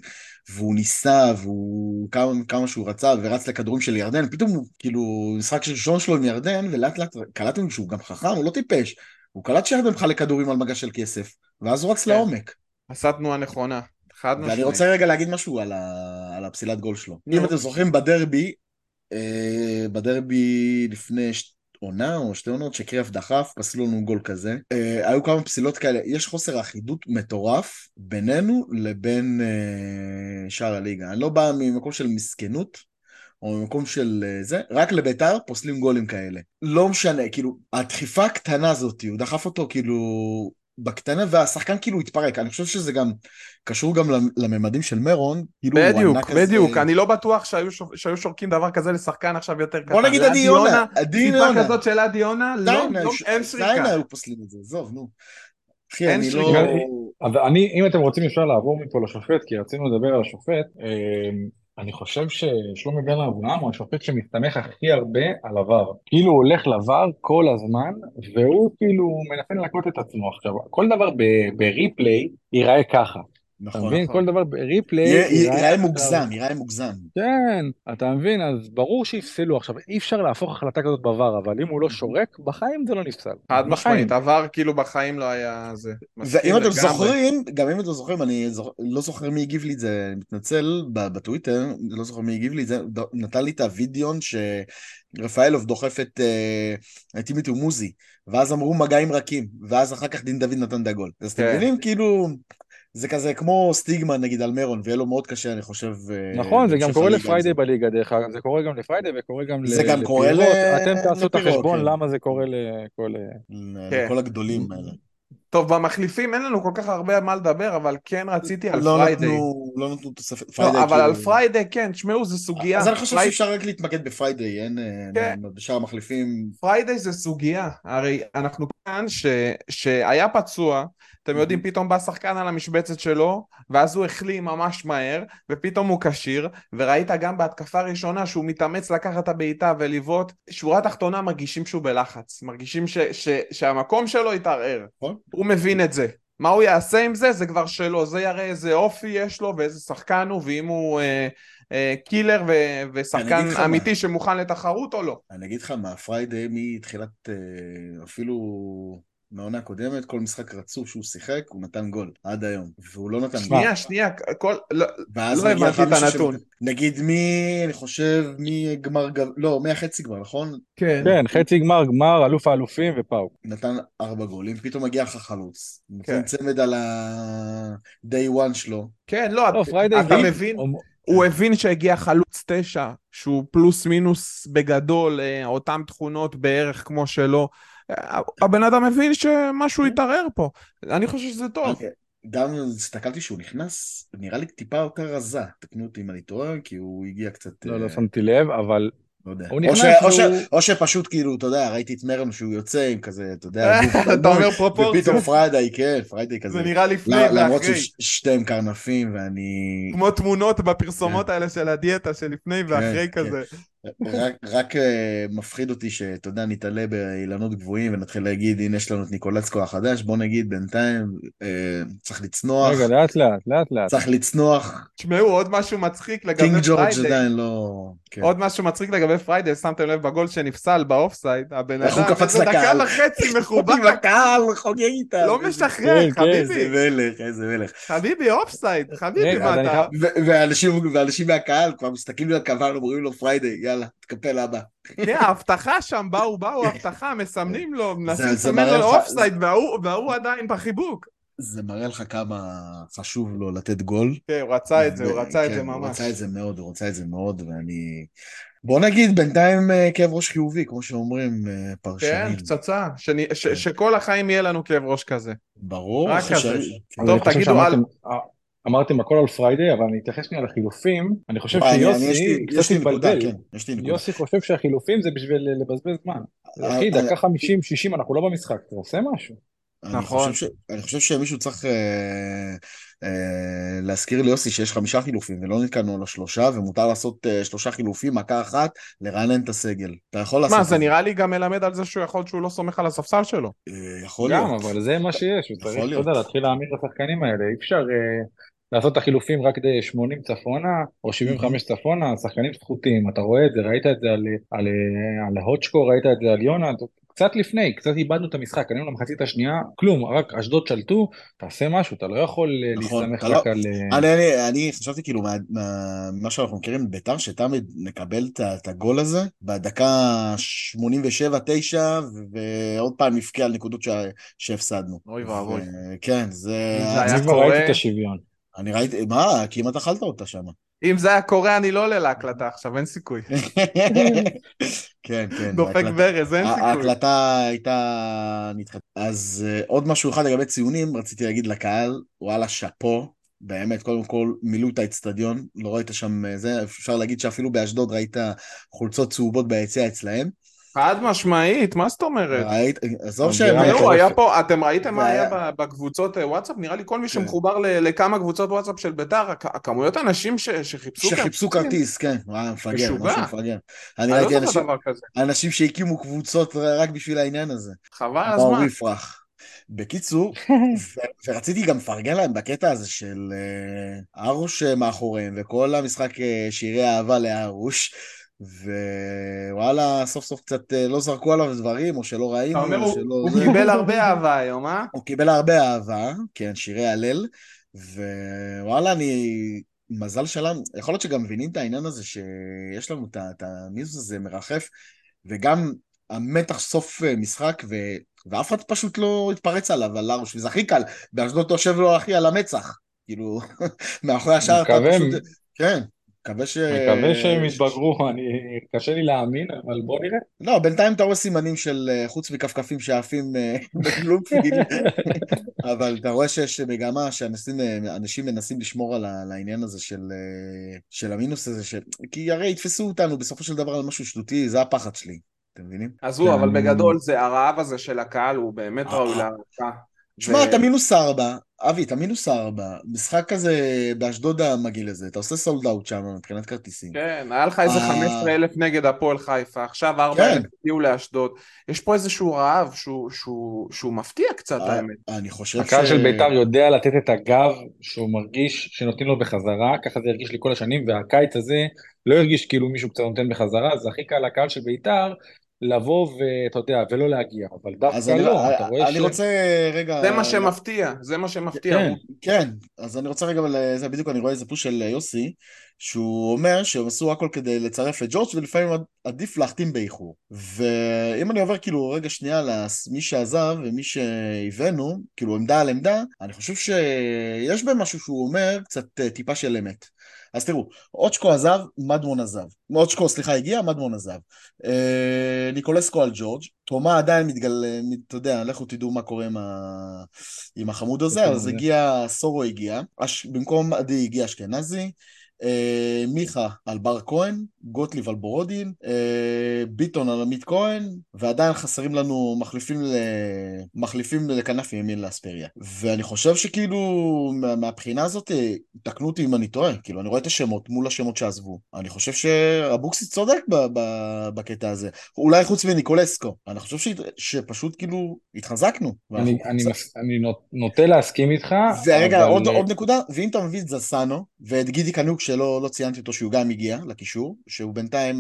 והוא ניסה, והוא כמה, כמה שהוא רצה, ורץ לכדורים של ירדן, פתאום הוא, כאילו, משחק ראשון שלו עם ירדן, ולאט לאט קלטנו שהוא גם חכם, הוא לא טיפש, הוא קלט שירדן מחלק כדורים על מגש של כסף, ואז הוא רץ כן. לעומק. עשה תנועה נכונה. חד משמעית. ואני רוצה רגע להגיד משהו על, ה... על הפסילת גול שלו. אם אתם זוכרים בדרבי, בדרבי לפני. עונה או שתי עונות שקריאף דחף, פסלו לנו גול כזה. אה, היו כמה פסילות כאלה, יש חוסר אחידות מטורף בינינו לבין אה, שאר הליגה. אני לא בא ממקום של מסכנות, או ממקום של אה, זה, רק לביתר פוסלים גולים כאלה. לא משנה, כאילו, הדחיפה הקטנה הזאת, הוא דחף אותו כאילו בקטנה, והשחקן כאילו התפרק. אני חושב שזה גם קשור גם לממדים של מרון. כאילו, הוא בדיוק, ענק כזה- בדיוק, אני לא בטוח שהיו שור- שהיו שורקים דבר כזה לשחקן עכשיו יותר קטן. בוא נגיד עדי יונה, עדי טיפה יונה. כזאת של עדי יונה, לא, לא, ש- אין שריקה. היו פוסלים את זה, עזוב, נו. אחי, אני לא... אני, אם אתם רוצים אפשר לעבור מפה לשופט, כי רצינו לדבר על השופט, אה, אני חושב ששלומי בן אברהם הוא השופט שמסתמך הכי הרבה על עבר. כאילו הוא הולך לבר כל הזמן, והוא כאילו מנסה לנקות את עצמו עכשיו. כל דבר בריפליי ייראה ככה. אתה נכון, מבין? נכון. כל דבר ייראה עכשיו- מוגזם, ייראה מוגזם. כן, אתה מבין? אז ברור שיפסלו. עכשיו, אי אפשר להפוך החלטה כזאת בעבר, אבל אם הוא לא שורק, בחיים זה לא נפסל. חד בחיים. משמעית, עבר כאילו בחיים לא היה זה. ואם אתם. זוכרים, גם אם אתם זוכרים, אני זוכ- לא זוכר מי הגיב לי את זה, אני מתנצל, ב- בטוויטר, לא זוכר מי הגיב לי את זה, נתן לי את הווידאו שרפאלוב דוחף את אה, את טימיטו מוזי, ואז אמרו מגעים רכים, ואז אחר כך דין דוד נתן את הגול. אז אתם כן. מבינים, כאילו, זה כזה כמו סטיגמה נגיד על מרון, ויהיה לו מאוד קשה, אני חושב. אה, נכון, זה גם קורה לפריידי. בליגה דרך אגב, זה קורה גם לפריידי וקורה גם זה ל- גם קורה לפירות. ל- אתם תעשו את לפירות, החשבון כן. למה זה קורה לכל... כן. לכל הגדולים האלה. טוב, במחליפים אין לנו כל כך הרבה מה לדבר, אבל כן רציתי על לא פריידי. נתנו, לא נתנו תוספת, פריידי לא, אבל כאילו- על פריידי, כן, תשמעו, זו סוגיה. אז אני חושב פריידי- שאפשר רק להתמקד בפריידיי, אין אה, כן. בשאר המחליפים. פריידי זה סוגיה, הרי אנחנו כאן ש, שהיה פצוע, אתם יודעים, פתאום בא שחקן על המשבצת שלו, ואז הוא החלים ממש מהר, ופתאום הוא כשיר, וראית גם בהתקפה הראשונה שהוא מתאמץ לקחת את הבעיטה ולבעוט, שורה תחתונה מרגישים שהוא בלחץ, מרגישים ש, ש, שהמקום שלו התערער, נכון. הוא מבין את זה. מה הוא יעשה עם זה, זה כבר שלו, זה יראה איזה אופי יש לו ואיזה שחקן הוא, ואם הוא אה, אה, קילר ו, ושחקן לך מה. אמיתי שמוכן לתחרות או לא. אני אגיד לך מה, פריידיי מתחילת, אה, אפילו מהעונה הקודמת, כל משחק רצוף שהוא שיחק, הוא נתן גול, עד היום. והוא לא נתן גול. שנייה, שנייה, כל... לא, לא הבנתי את הנתון. שנותן- נגיד מי, אני חושב, מי גמר, גב- לא, מהחצי גמר, נכון? כן. כן, חצי גמר, גמר, אלוף האלופים ופאו. נתן ארבע גולים, פתאום מגיע לך חלוץ. כן. נותן צמד על ה-day one שלו. כן, לא, לא, פריידי אתה מבין? הוא הבין שהגיע חלוץ תשע, שהוא פלוס מינוס בגדול, אה, אותן תכונות בערך כמו שלו. אה, הבן אדם מבין שמשהו התערער פה. אני חושב שזה טוב. אוקיי. גם הסתכלתי שהוא נכנס, נראה לי טיפה יותר רזה, תקנו אותי אם אני טועה, כי הוא הגיע קצת... לא, אה, לא שמתי לב, אבל לא יודע. או ש- או ש- או שפשוט כאילו, אתה יודע, ראיתי את מרם שהוא יוצא עם כזה, אתה יודע, *laughs* אתה אומר פרופורציות. ופתאום פריידיי, כן, פריידיי כזה. זה נראה לפני לא- למרות ואחרי. ששתיהם קרנפים ואני... כמו תמונות בפרסומות האלה של הדיאטה שלפני ואחרי כן. כזה. רק, רק אה, מפחיד אותי שאתה יודע, נתלה באילנות גבוהים ונתחיל להגיד, הנה יש לנו את ניקולצקו החדש, בוא נגיד בינתיים אה, צריך לצנוח, רגע, לאט לאט, לאט לאט. צריך לצנוח, תשמעו, עוד משהו מצחיק לגבי קינג ג'ורג' פריידי. עדיין לא... כן. עוד משהו מצחיק לגבי פריידי, שמתם לב בגול שנפסל באופסייד, הבן איך הוא אדם, קפץ איזה דקה לקהל. וחצי *laughs* מחובר, עם הקהל, חוגג איתה. לא איזה- משחרר, כן, כן, איזה חביבי, מלך, איזה מלך. חביבי אופסייד, חביבי, מה אתה... ואנשים, מהקהל כבר מסתכלים על הקהל, אומרים לו פריידיי, יאללה, תקפל אבא. כן, ההבטחה שם, באו, באו, הבטחה, מסמנים לו, מנסים לסמן לו לך- אופסייד, וההוא וההוא עדיין בחיבוק. זה מראה לך כמה חשוב לו לתת גול. כן, הוא רצה את זה, הוא רצה את כן, זה הוא ממש. רצה את זה מאוד, הוא רצה את זה מאוד, ואני... בוא נגיד, בינתיים אה, כאב ראש חיובי, כמו שאומרים אה, כן, פרשנים. פצצה, שאני- ש- כן. שכל החיים יהיה לנו כאב ראש כזה. ברור. רק כזה. כן. טוב, תגידו, אמרתם הכל על פריידי, אבל אני אתייחס שנייה לחילופים, אני חושב שיוסי קצת התבלבל. כן. יוסי חושב שהחילופים זה בשביל לבזבז זמן. אה, אחי, אה, דקה 50-60 אנחנו לא במשחק, תעשה משהו. אני נכון. אני חושב שמישהו צריך אה, אה, להזכיר ליוסי שיש חמישה חילופים ולא נתקענו על השלושה ומותר לעשות אה, שלושה חילופים, מכה אחת, לרענן את הסגל. אתה יכול לעשות מה, את זה נראה לי גם מלמד על זה שהוא יכול שהוא לא סומך על הספסל שלו. אה, יכול גם, להיות. אבל זה מה שיש, הוא יכול צריך, אתה להיות. יודע, להתחיל להאמין לשחקנים האלה, אי אפשר אה, לעשות את החילופים רק כדי 80 צפונה, או 75 צפונה, השחקנים סחוטים, אתה רואה את זה, ראית את זה על, על, על הוטשקו, ראית את זה על יונה, קצת לפני, קצת איבדנו את המשחק, עלינו למחצית השנייה, כלום, רק אשדוד שלטו, תעשה משהו, אתה לא יכול אה, נכון, להסתמך רק לא- על... אה, אני, אני, אני חשבתי כאילו מה- מה- מה שאנחנו מכירים בביתר, שתמיד נקבל את הגול הזה בדקה 87-9 ועוד פעם נבכה על נקודות שה- שהפסדנו. אוי ואבוי. כן, זה... אם זה היה קורה- ראיתי את השוויון. אני ראיתי, מה, כמעט אכלת אותה שם. אם זה היה קורה, אני לא עולה להקלטה עכשיו, אין סיכוי. *laughs* כן, כן. דופק ברז, אין סיכוי. ההקלטה הייתה נדחת. אז אה, עוד משהו אחד לגבי ציונים, רציתי להגיד לקהל, וואלה, שאפו. באמת, קודם כל, מילאו את האצטדיון, לא ראית שם אה, זה, אפשר להגיד שאפילו באשדוד ראית חולצות צהובות ביציע אצלהם. חד משמעית, מה זאת אומרת? ראית, עזוב שהם... זהו, מטורף. היה פה, אתם ראיתם מה היה בקבוצות אה, וואטסאפ? נראה לי כל מי כן. שמחובר לכמה קבוצות וואטסאפ של ביתר, הכ- הכמויות אנשים ש- שחיפשו שחיפשו כרטיס, כן, וואי, מפגר. משהו מפגר. אני לא ראיתי אנשים- שהקימו קבוצות רק בשביל העניין הזה. חבל על באו הזמן. יפרח. בקיצור, ו- ורציתי גם לפרגן להם בקטע הזה של ארוש אה, מאחוריהם, וכל המשחק אה, שירי אהבה לארוש, ווואלה, סוף סוף קצת אה, לא זרקו עליו דברים, או שלא ראינו, או הוא שלא... הוא זה. קיבל הרבה אהבה היום, אה? הוא קיבל הרבה אהבה, כן, שירי הלל, ווואלה, אני... מזל שלנו, יכול להיות שגם מבינים את העניין הזה שיש לנו את המיזוס הזה מרחף, וגם המתח סוף אה, משחק, ו... ואף אחד פשוט לא התפרץ עליו, על ארוש, וזה הכי קל, באשדוד אתה יושב לו אחי על המצח, כאילו, *laughs* מאחורי השער אתה פשוט... כן, מקווה ש... מקווה שהם יתבגרו, אני... קשה לי להאמין, אבל בוא נראה. לא, בינתיים אתה רואה סימנים של, אה, חוץ מכפכפים שעפים אה, *laughs* בבלומפיל, *laughs* אבל אתה רואה שיש מגמה שאנשים אה, אנשים מנסים לשמור על העניין הזה של, של המינוס הזה, ש... כי הרי יתפסו אותנו בסופו של דבר על משהו שטותי, זה הפחד שלי, אתם מבינים? עזבו, אבל. בגדול זה הרעב הזה של הקהל, הוא באמת ראוי. להערכה. תשמע, ו- אתה מינוס ארבע, אבי, אתה מינוס ארבע, משחק כזה באשדוד המגעיל הזה, אתה עושה סולד אאוט שם מבחינת כרטיסים. כן, היה לך איזה אה. 15 אלף נגד הפועל חיפה, עכשיו 4 כן. אלף הגיעו לאשדוד. יש פה איזשהו רעב שהוא- שהוא שהוא מפתיע קצת, אה, האמת. אני חושב הקהל של בית"ר יודע לתת את הגב שהוא מרגיש שנותנים לו בחזרה, ככה זה הרגיש לי כל השנים, והקיץ הזה לא הרגיש כאילו מישהו קצת נותן בחזרה, זה הכי קל לקהל של בית"ר לבוא ואתה יודע, ולא להגיע, אבל אז דווקא אני, לא, אתה רואה אני ש... רוצה רגע... זה מה שמפתיע, זה מה שמפתיע. כן. הוא- כן, אז אני רוצה רגע, אבל זה בדיוק אני רואה איזה פוש של יוסי, שהוא אומר שהם עשו הכל כדי לצרף את ג'ורג' ולפעמים עד- עדיף להחתים באיחור. ואם אני עובר כאילו רגע שנייה למי שעזב ומי שהבאנו, כאילו עמדה על עמדה, אני חושב שיש בהם משהו שהוא אומר קצת אה, טיפה של אמת. אז תראו, אוצ'קו עזב, מדמון עזב. אוצ'קו, סליחה, הגיע, מדמון עזב. אה, ניקולסקו על ג'ורג', תומה עדיין מתגלה, אתה יודע, לכו תדעו מה קורה עם, ה... עם החמוד הזה, אז. הגיע, סורו הגיע, אש... במקום עדי הגיע אשכנזי, אה, מיכה על בר כהן, גוטליב על בורודין, אה, ביטון על עמית כהן, ועדיין חסרים לנו מחליפים, ל... מחליפים לכנף ימין לאספריה. ואני חושב שכאילו, מה, מהבחינה הזאת, אה, תקנו אותי אם אני טועה, כאילו, אני רואה את השמות מול השמות שעזבו. אני חושב שאבוקסיס צודק ב... ב... בקטע הזה. אולי חוץ מניקולסקו. אני חושב ש... שפשוט כאילו התחזקנו. אני, אני, מס- אני נות- נוטה להסכים איתך, ורגע, אבל... עוד, עוד נקודה, ואם אתה מביא את זסנו, ואת גידי קנוק שלא לא ציינתי אותו שהוא גם הגיע לקישור, שהוא בינתיים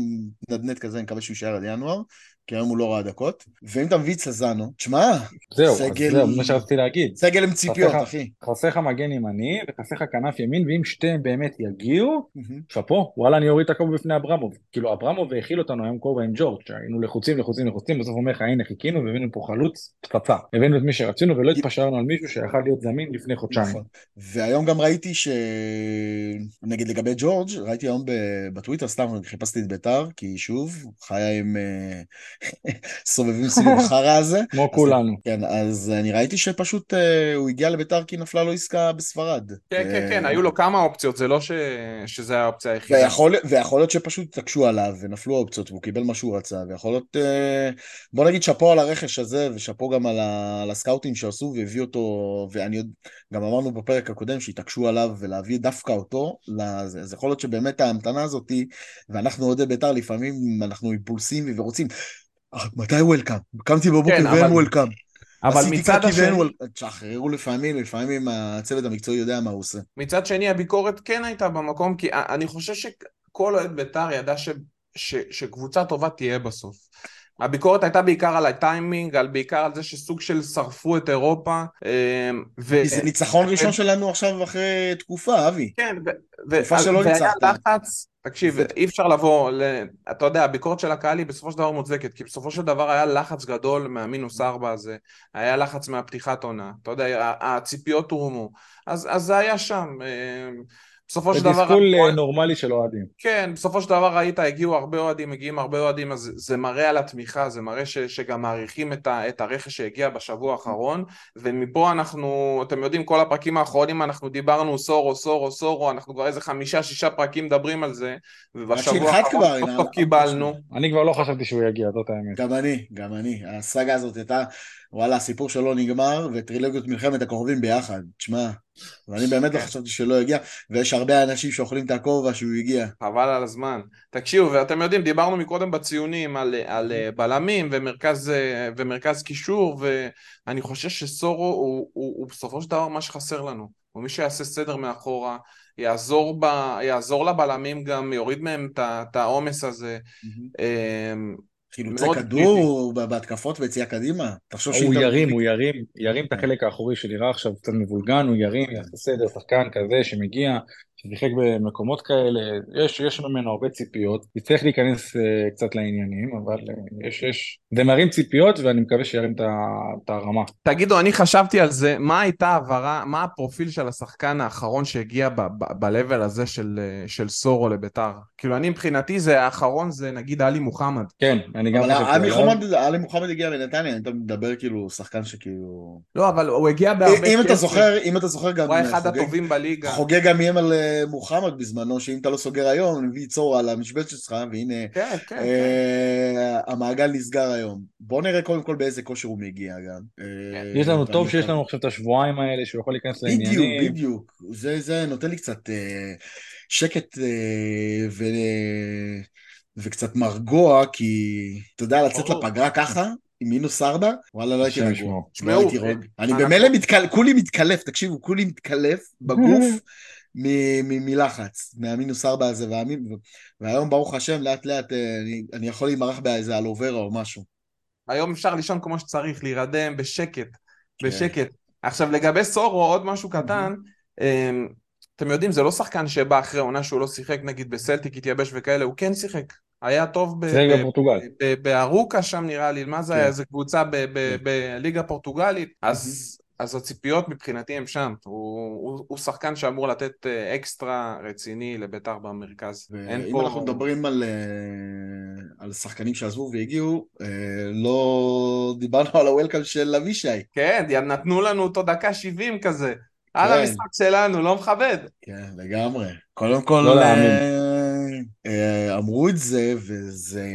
נדנד כזה, אני מקווה שהוא יישאר עד ינואר, כי היום הוא לא ראה דקות, ואם אתה מביא את סזנו, תשמע, זהו, סגל- זהו, מה שרציתי להגיד. סגל עם ציפיות, אחי. חסר לך מגן ימני וחסר לך כנף ימין, ואם שתיהם באמת יגיעו. שאפו, וואלה אני אוריד את הכובע בפני אברמוב. כאילו אברמוב האכיל אותנו היום כובע עם ג'ורג', שהיינו לחוצים לחוצים לחוצים, בסוף אומר לך הנה חיכינו והבאנו פה חלוץ פצצה. הבאנו את מי שרצינו ולא התפשרנו על מישהו שיכל להיות זמין לפני חודשיים. נכון. והיום גם ראיתי ש... נגיד לגבי ג'ורג', ראיתי היום בטוויטר, סתם חיפשתי את ביתר, כי שוב, חיה עם, אה, סובבים סביב החרא הזה. *laughs* כמו כולנו. כן, אז אני ראיתי שפשוט אה, הוא הגיע לביתר כי נפלה לו עסקה בספרד. כן, כן, כן, היו לו כמה אופציות, זה לא ש... שזה האופציה היחידה. ויכול, להיות שפשוט התעקשו עליו ונפלו האופציות והוא קיבל מה שהוא רצה ויכול להיות אה, בוא נגיד שאפו על הרכש הזה ושאפו גם על הסקאוטים שעשו והביא אותו ואני עוד גם אמרנו בפרק הקודם שהתעקשו עליו ולהביא דווקא אותו לזה. אז יכול להיות שבאמת ההמתנה הזאת ואנחנו אוהדי בית"ר לפעמים אנחנו אימפולסיביים ורוצים "אה, מתי וולקאם? קמתי בבוקר כן, ואין אבל- וולקאם. אבל מצד ואין השני. תשחררו לפעמים, לפעמים הצוות המקצועי יודע מה הוא עושה. מצד שני הביקורת כן הייתה במקום, כי אני חושב שכל אוהד בית"ר ידע ש... ש... שקבוצה טובה תהיה בסוף. הביקורת הייתה בעיקר על הטיימינג, על בעיקר על זה שסוג של שרפו את אירופה. אמ, ו... זה ניצחון ראשון שלנו עכשיו אחרי תקופה, אבי. כן, ו... תקופה שלא והיה ניצחת. לחץ, תקשיב, אי אפשר לבוא, ל... אתה יודע, הביקורת של הקהל היא בסופו של דבר מוצדקת, כי בסופו של דבר היה לחץ גדול מהמינוס ארבע הזה, היה לחץ מהפתיחת עונה, אתה יודע, הציפיות הורמו, אז, אז זה היה שם. בסופו זה של דבר... תסכול אה, נורמלי של אוהדים. כן, בסופו של דבר ראית, הגיעו הרבה אוהדים, מגיעים הרבה אוהדים, אז זה מראה על התמיכה, זה מראה ש, שגם מעריכים את, ה, את הרכש שהגיע בשבוע האחרון, ומפה אנחנו, אתם יודעים, כל הפרקים האחרונים אנחנו דיברנו סורו, סורו, סורו, אנחנו כבר איזה חמישה, שישה פרקים מדברים על זה, ובשבוע האחרון סוף סוף קיבלנו. אני כבר לא חשבתי שהוא יגיע, זאת האמת. גם אני, גם אני. הסאגה הזאת הייתה, וואלה, הסיפור שלו נגמר, וטרילוגיות מלחמת הכוכבים ביחד. תשמע, ואני באמת לא חשבתי שלא יגיע, ויש הרבה אנשים שאוכלים את הכובע שהוא הגיע. חבל על הזמן. תקשיבו, ואתם יודעים, דיברנו מקודם בציונים על, על אה, בלמים ומרכז, אה, ומרכז קישור, ואני חושב שסורו הוא, הוא, הוא בסופו של דבר מה שחסר לנו. הוא מי שיעשה סדר מאחורה, יעזור, ב, יעזור לבלמים גם, יוריד מהם את העומס הזה. אמ, חילוצי כדור בהתקפות ויציאה קדימה. תחשוב הוא שאם אתה- ירים, הוא ירים, ירים את החלק האחורי שנראה עכשיו קצת מבולגן, הוא ירים, יעשה סדר, שחקן כזה שמגיע, ששיחק במקומות כאלה, יש, יש ממנו הרבה ציפיות, יצטרך להיכנס uh, קצת לעניינים, אבל uh, יש, יש, זה מרים ציפיות ואני מקווה שירים את הרמה. תגידו, אני חשבתי על זה, מה הייתה העברה, מה הפרופיל של השחקן האחרון שהגיע ב-level הזה של, אה, של סורו לביתר? כאילו, אני מבחינתי זה האחרון, זה נגיד עלי מוחמד. כן, אני גם אבל חשבתי עלי. מוחמד- עלי מוחמד הגיע לנתניה, אתה מדבר כאילו שחקן שכאילו... לא, אבל הוא הגיע בהרבה אם אתה. זוכר, אם אתה זוכר גם... הוא היה אחד הטובים בליגה. חוגג גם איים על מוחמד בזמנו, שאם אתה לא סוגר היום, אני מביא צור על המשבצת שלך, והנה כן, כן, כן. אה, המעגל נסגר היום. בוא נראה קודם כל באיזה כושר הוא מגיע גם. אה, יש לנו טוב שיש לנו עכשיו את השבועיים האלה שהוא יכול להיכנס בדיוק, לעניינים. בדיוק. זה, זה נותן לי קצת אה, שקט אה, ו... וקצת מרגוע, כי אתה יודע, לצאת ברור. לפגרה ככה, עם מינוס ארבע, וואלה, לא הייתי השם רגוע. לא תשמעו, הייתי רגוע. אני במילא מתקל... כולי מתקלף, תקשיבו, כולי מתקלף בגוף *laughs* מ- מ- מלחץ, מהמינוס ארבע הזה, והמין... והיום, ברוך השם, לאט לאט אה, אני, אני יכול להימרח באיזה אלוברה או משהו. היום אפשר לישון כמו שצריך, להירדם בשקט, כן. בשקט. עכשיו לגבי סורו, עוד משהו קטן, אמ, אתם יודעים, זה לא שחקן שבא אחרי עונה שהוא לא שיחק, נגיד בסלטיק, התייבש וכאלה, הוא כן שיחק. היה טוב בארוקה שם נראה לי, מה זה כן. היה, איזה קבוצה ב- ב- כן. בליגה פורטוגלית, אז אז הציפיות מבחינתי הם שם, הוא, הוא, הוא שחקן שאמור לתת אה, אקסטרה רציני לביתר במרכז. אין ואם פה... אנחנו מדברים על, אה, על שחקנים שעזבו והגיעו, אה, לא דיברנו על הוולקאם של אבישי. כן, נתנו לנו אותו דקה 70 כזה. על כן. המשחק שלנו, לא מכבד. כן, לגמרי. קודם כל, לא להאמין. אה, אמרו את זה, וזה...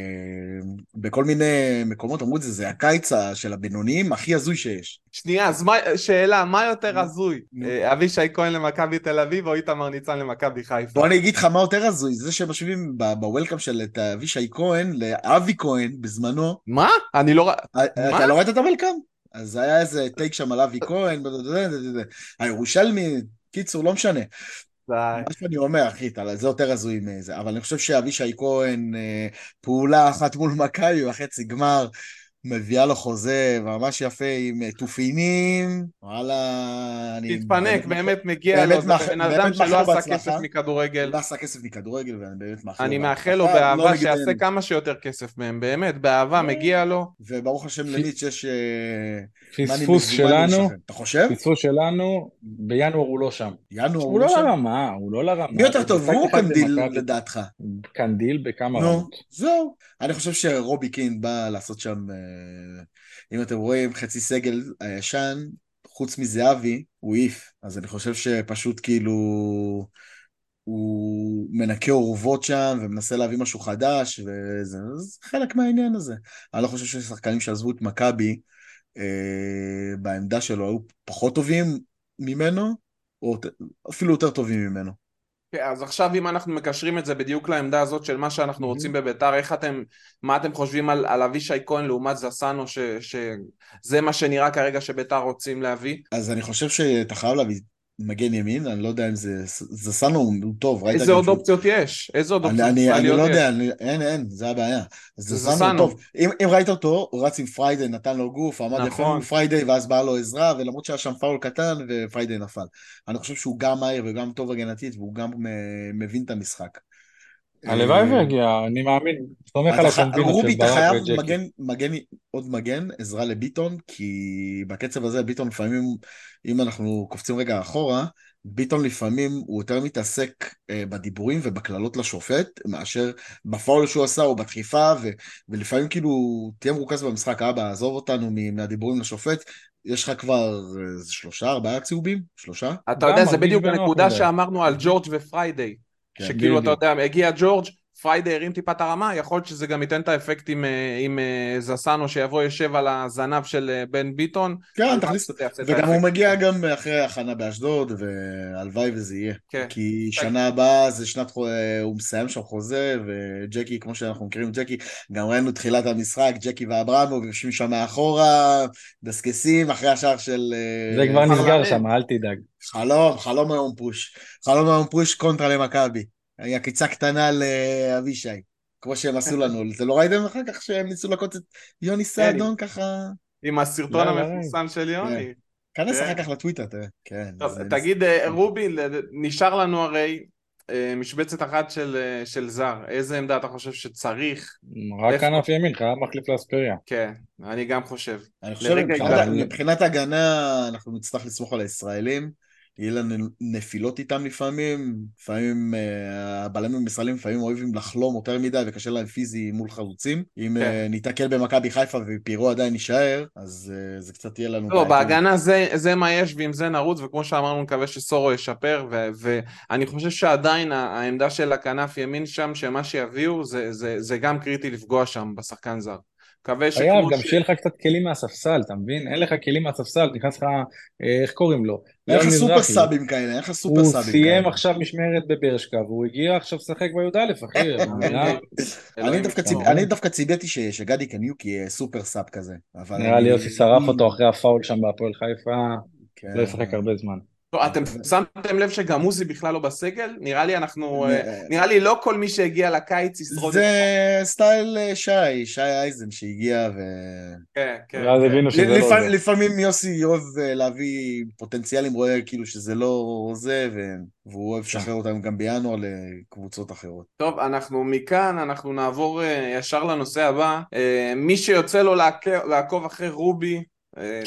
בכל מיני מקומות אמרו את זה, זה הקיץ של הבינוניים הכי הזוי שיש. שנייה, אז מה, שאלה, מה יותר הזוי? אה, אבישי כהן למכבי תל אביב או איתמר ניצן למכבי חיפה? בוא אני אגיד לך מה יותר הזוי, זה שמשווים ב- בוולקאם של את אבישי כהן לאבי כהן בזמנו. מה? אני לא... אה, אתה לא ראית את הוולקאם? אז היה איזה טייק שם על אבי כהן, הירושלמי, קיצור, לא משנה. מה שאני אומר, אחי, זה יותר הזוי מזה, אבל אני חושב שאבישי כהן, אה, פעולה אחת מול מכבי בחצי גמר, מביאה לו חוזה ממש יפה עם אה, תופינים, וואלה, אני... תתפנק, באמת מגיע לו, זה בן אדם שלא עשה. כסף מכדורגל. לא עשה כסף מכדורגל, ואני באמת מאחל לו. אני מאחל לו לא באהבה נגד שיעשה. כמה שיותר כסף מהם, באמת, באהבה מגיע לו. וברוך השם למיץ' יש... אה, פספוס שלנו. אתה חושב? פספוס שלנו, בינואר הוא לא שם. ינואר הוא הוא לא לא שם? לרמה, הוא לא לרמה. מי יותר הוא טוב, הוא או קנדיל. לדעתך? קנדיל בכמה נו, רמות. זהו. אני חושב שרובי קין בא לעשות שם, אה, אם אתם רואים, חצי סגל הישן, חוץ מזהבי, הוא העיף. אז אני חושב שפשוט כאילו... הוא מנקה אורוות שם ומנסה להביא משהו חדש, וזה זה חלק מהעניין הזה. אני לא חושב ששחקנים שעזבו את מכבי אה, בעמדה שלו היו פחות טובים ממנו, או אפילו יותר טובים ממנו. כן, אז עכשיו אם אנחנו מקשרים את זה בדיוק לעמדה הזאת של מה שאנחנו Mhm. רוצים בביתר, איך אתם, מה אתם חושבים על, על אבישי כהן לעומת זסנו, ש, שזה מה שנראה כרגע שביתר רוצים להביא? אז אני חושב שאתה חייב להביא מגן ימין, אני לא יודע אם זה... זה סנו הוא טוב, ראית איזה עוד שהוא- אופציות יש? איזה עוד אני, אופציות אני, אני ישראליות לא? יודע, אני, אין, אין, זה הבעיה. זסנו. טוב. אם, אם ראית אותו, הוא רץ עם פריידי, נתן לו גוף, עמד יפה נכון. מול פריידי, ואז באה לו עזרה, ולמרות שהיה שם פאול קטן, ופריידי נפל. אני חושב שהוא גם מהיר וגם טוב הגנתית, והוא גם אה, מבין את המשחק. הלוואי אה, ויגיע, אני מאמין. סומך על הקומבינות רובי, של אתה ברק חייב וג'קי. מגן, מגן, עוד מגן, עזרה לביטון, כי בקצב הזה ביטון לפעמים, אם אנחנו קופצים רגע אחורה, ביטון לפעמים הוא יותר מתעסק אה, בדיבורים ובקללות לשופט, מאשר בפאול שהוא עשה או בדחיפה, ו, ולפעמים כאילו, תהיה מרוכז במשחק, אבא, עזוב אותנו מ- מהדיבורים לשופט, יש לך כבר איזה שלושה, ארבעה צהובים? שלושה? אתה יודע, זה בדיוק הנקודה. שאמרנו על ג'ורג' ופריידיי. שכאילו, אתה. יודע, הגיע ג'ורג', פריידי הרים טיפה את הרמה, יכול להיות שזה גם ייתן את האפקט עם, אה, עם אה, זסנו שיבוא יושב על הזנב של אה, בן ביטון. כן, תכניס, וגם הוא. מגיע גם אחרי הכנה באשדוד, והלוואי וזה יהיה. כן. כי שנה הבאה זה שנת, חו- הוא מסיים שם חוזה, וג'קי, כמו שאנחנו מכירים ג'קי, גם ראינו תחילת המשחק, ג'קי ואברמוב יושבים שם מאחורה, דסקסים אחרי השער של... זה כבר. נסגר שם, אל תדאג. חלום, חלום היום פוש. חלום היום פוש קונטרה למכבי. עקיצה קטנה לאבישי, כמו שהם עשו *laughs* לנו. אתם לא ראיתם אחר כך שהם ניסו לקוץ את יוני סעדון ככה? עם הסרטון לא, לא, המפורסם של יוני. כנס כן. אחר כך לטוויטר, תראה. כן. תגיד, אה, רובי, נשאר לנו הרי אה, משבצת אחת של, אה, של זר. איזה עמדה אתה חושב שצריך? רק? כנף ימין, חייב מחליף לאספריה. כן, אני גם חושב. אני חושב. מבחינת הגנה אנחנו נצטרך לסמוך על הישראלים, יהיה לנו נפילות איתם לפעמים, לפעמים אה, הבלמים הישראלים לפעמים אוהבים לחלום יותר מדי וקשה להם פיזי מול חלוצים. אם כן. אה, ניתקל במכבי חיפה ופירו עדיין יישאר, אז אה, זה קצת יהיה לנו... לא. בהגנה זה, זה מה יש ועם זה נרוץ, וכמו שאמרנו, נקווה שסורו ישפר, ו- ואני חושב שעדיין העמדה של הכנף ימין שם, שמה שיביאו, זה, זה, זה גם קריטי לפגוע שם בשחקן זר. מקווה חייב, שכמו גם ש... שיהיה לך קצת כלים מהספסל, אתה מבין? אין לך כלים מהספסל, נכנס לך, אה, איך קוראים לו? אין לך super. subים כאלה, אין לך סופר הוא subים סיים כאלה. עכשיו משמרת בברשקה, והוא הגיע עכשיו לשחק בי"א, אחי. *laughs* אני דווקא ש- שגדי קניוק יהיה super sub כזה. נראה לי יוסי שרף אותו אחרי הפאול שם בהפועל חיפה, כן. לא ישחק הרבה זמן. לא, אתם שמתם לב שגם עוזי בכלל לא בסגל? נראה לי אנחנו... אה, אה, נראה לי לא כל מי שהגיע לקיץ ישרוד... זה סטייל אה, שי, שי אייזן שהגיע ו... כן, כן. ואז כן. הבינו שזה לא לפעמים, זה. לפעמים יוסי אוהב להביא פוטנציאלים, רואה כאילו שזה לא זה. והוא אוהב לשחרר אותם גם בינואר לקבוצות אחרות. טוב, אנחנו מכאן, אנחנו נעבור אה, ישר לנושא הבא. מי שיוצא לו לעק- לעקוב אחרי רובי,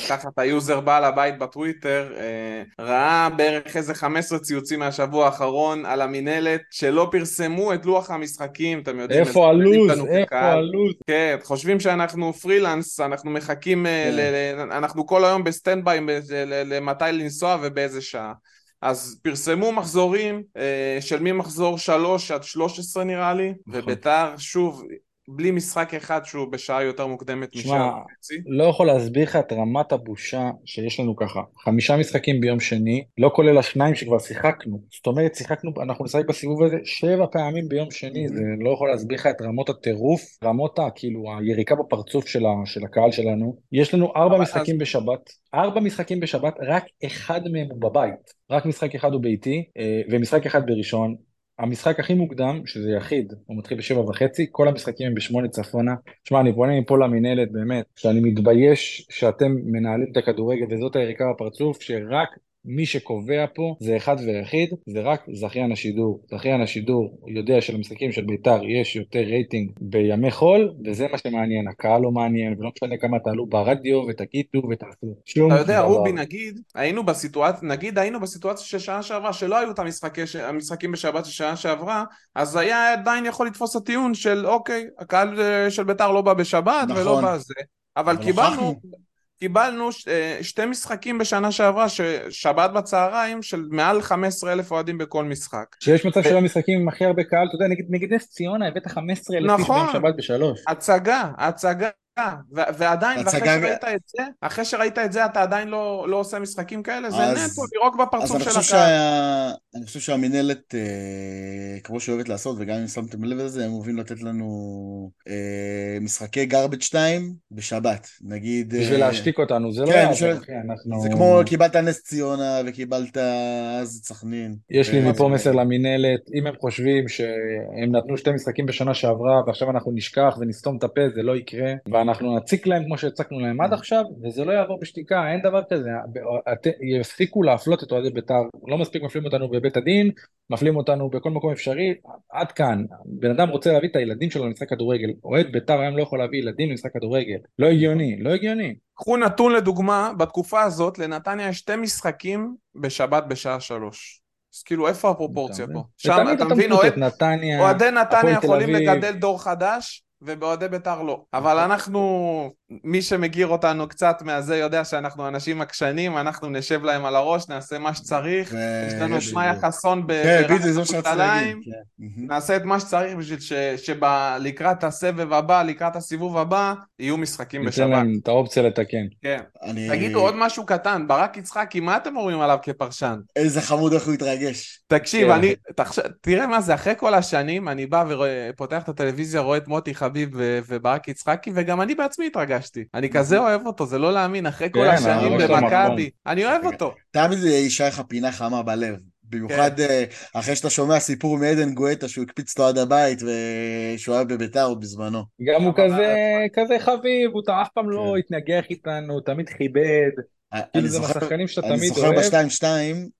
תחת היוזר בעל הבית בטוויטר, אה, ראה בערך איזה 15 ציוצים מהשבוע האחרון על המינהלת שלא פרסמו את לוח המשחקים, אתם יודעים... איפה הלו"ז? איפה. הלו"ז? כן, חושבים שאנחנו פרילנס, אנחנו מחכים, אה, כן. אנחנו כל היום ב stand by ל- ל- למתי לנסוע ובאיזה שעה. אז פרסמו מחזורים אה, של ממחזור 3 עד 13 נראה לי, נכון. וביתר שוב, בלי משחק אחד שהוא בשעה יותר מוקדמת משעה וחצי. לא יכול להסביר לך את רמת הבושה שיש לנו ככה. חמישה משחקים ביום שני, לא כולל השניים שכבר שיחקנו. זאת אומרת, שיחקנו, אנחנו נשחק בסיבוב הזה שבע פעמים ביום שני, זה לא יכול להסביר לך את רמות הטירוף, רמות ה, כאילו, היריקה בפרצוף של, ה, של הקהל שלנו. יש לנו ארבע משחקים בשבת, ארבע משחקים בשבת, רק אחד מהם הוא בבית. רק משחק אחד הוא ביתי, אה, ומשחק אחד בראשון. המשחק הכי מוקדם, שזה יחיד, הוא מתחיל בשבע וחצי, כל המשחקים הם בשמונה צפונה. שמע, אני פונה מפה למינהלת, באמת, שאני מתבייש שאתם מנהלים את הכדורגל, וזאת היריקה בפרצוף, שרק מי שקובע פה זה אחד ויחיד, זה רק זכיין השידור. זכיין השידור יודע שלמשחקים של בית"ר יש יותר רייטינג בימי חול, וזה מה שמעניין, הקהל לא מעניין, ולא משנה כמה תעלו ברדיו ותגידו ותעשו. שום אתה יודע, רובי, נגיד, היינו בסיטואציה, נגיד היינו בסיטואציה של שנה שעברה, שלא היו את המשחקי, המשחקים בשבת של שנה שעברה, אז היה עדיין יכול לתפוס הטיעון של אוקיי, הקהל אה, של בית"ר לא בא בשבת נכון. ולא בא זה. אבל קיבלנו, קיבלנו ש, אה, שתי משחקים בשנה שעברה, ש, שבת בצהריים, של מעל 15 אלף אוהדים בכל משחק. שיש מצב של המשחקים עם הכי הרבה קהל, אתה יודע, נגיד נס ציונה הבאת 15 אלף נכון, שבת בשלוש. הצגה, הצגה. ועדיין, ואחרי שראית את זה, אחרי שראית את זה אתה עדיין לא, לא עושה משחקים כאלה, זה נטו, לירוק בפרצוף של הקהל. אני חושב שהמינהלת, אה, כמו שאוהבת לעשות, וגם אם שמתם לב לזה, הם אוהבים לתת לנו אה, משחקי garbage 2 בשבת, נגיד... בשביל אה, להשתיק אותנו, זה לא כן, לא יעזור, אחי, אנחנו... זה כמו קיבלת נס ציונה וקיבלת אז את סכנין. יש לי מפה מסר למינהלת, אם הם חושבים שהם נתנו שתי משחקים בשנה שעברה, ועכשיו אנחנו נשכח ונסתום את הפה, זה לא יקרה, ואנחנו נציק להם כמו שהצקנו להם עד עכשיו, וזה לא יעבור בשתיקה, אין דבר כזה. יפסיקו להפלות את אוהדי בית"ר, לא מספיק מפלים אותנו בבית הדין, מפלים אותנו בכל מקום אפשרי, עד כאן. בן אדם רוצה להביא את הילדים שלו למשחק כדורגל, אוהד בית"ר היום לא יכול להביא ילדים למשחק כדורגל. לא הגיוני, לא הגיוני. קחו נתון לדוגמה, בתקופה הזאת לנתניה יש שתי משחקים בשבת בשעה שלוש. אז כאילו איפה הפרופורציה פה? שם אתה מבין, אוהדי נתניה יכולים לגדל דור חדש ובאוהדי בית"ר לא. אבל אנחנו, מי שמכיר אותנו קצת מהזה יודע שאנחנו אנשים עקשנים, אנחנו נשב להם על הראש, נעשה מה שצריך. יש לנו את מאיה חסון כן, בירושלים, כן. נעשה את מה שצריך בשביל שלקראת הסבב הבא, לקראת הסיבוב הבא, יהיו משחקים בשבת. ניתן להם את האופציה לתקן. כן. תגידו עוד משהו קטן, ברק יצחקי, מה אתם אומרים עליו כפרשן? איזה חמוד איך הוא התרגש. תקשיב, כן. תראה מה זה, אחרי כל השנים, אני בא ופותח את הטלוויזיה, רואה את מוטי חביב וברק יצחקי, וגם אני בעצמי התרגשתי. אני כזה אוהב אותו, זה לא להאמין, אחרי כל כן, השנים במכבי, אני אוהב אותו. תמיד זה יישאר לך פינה חמה בלב. במיוחד כן. אה, אחרי שאתה שומע סיפור מעדן גואטה שהוא הקפיץ אותו עד הבית ושהוא היה בביתר עוד בזמנו. גם הוא כזה, כזה חביב, הוא אף פעם לא כן. התנגח איתנו, תמיד כיבד. כאילו זה מהשחקנים שאתה תמיד אוהב. אני זוכר ב-2-2,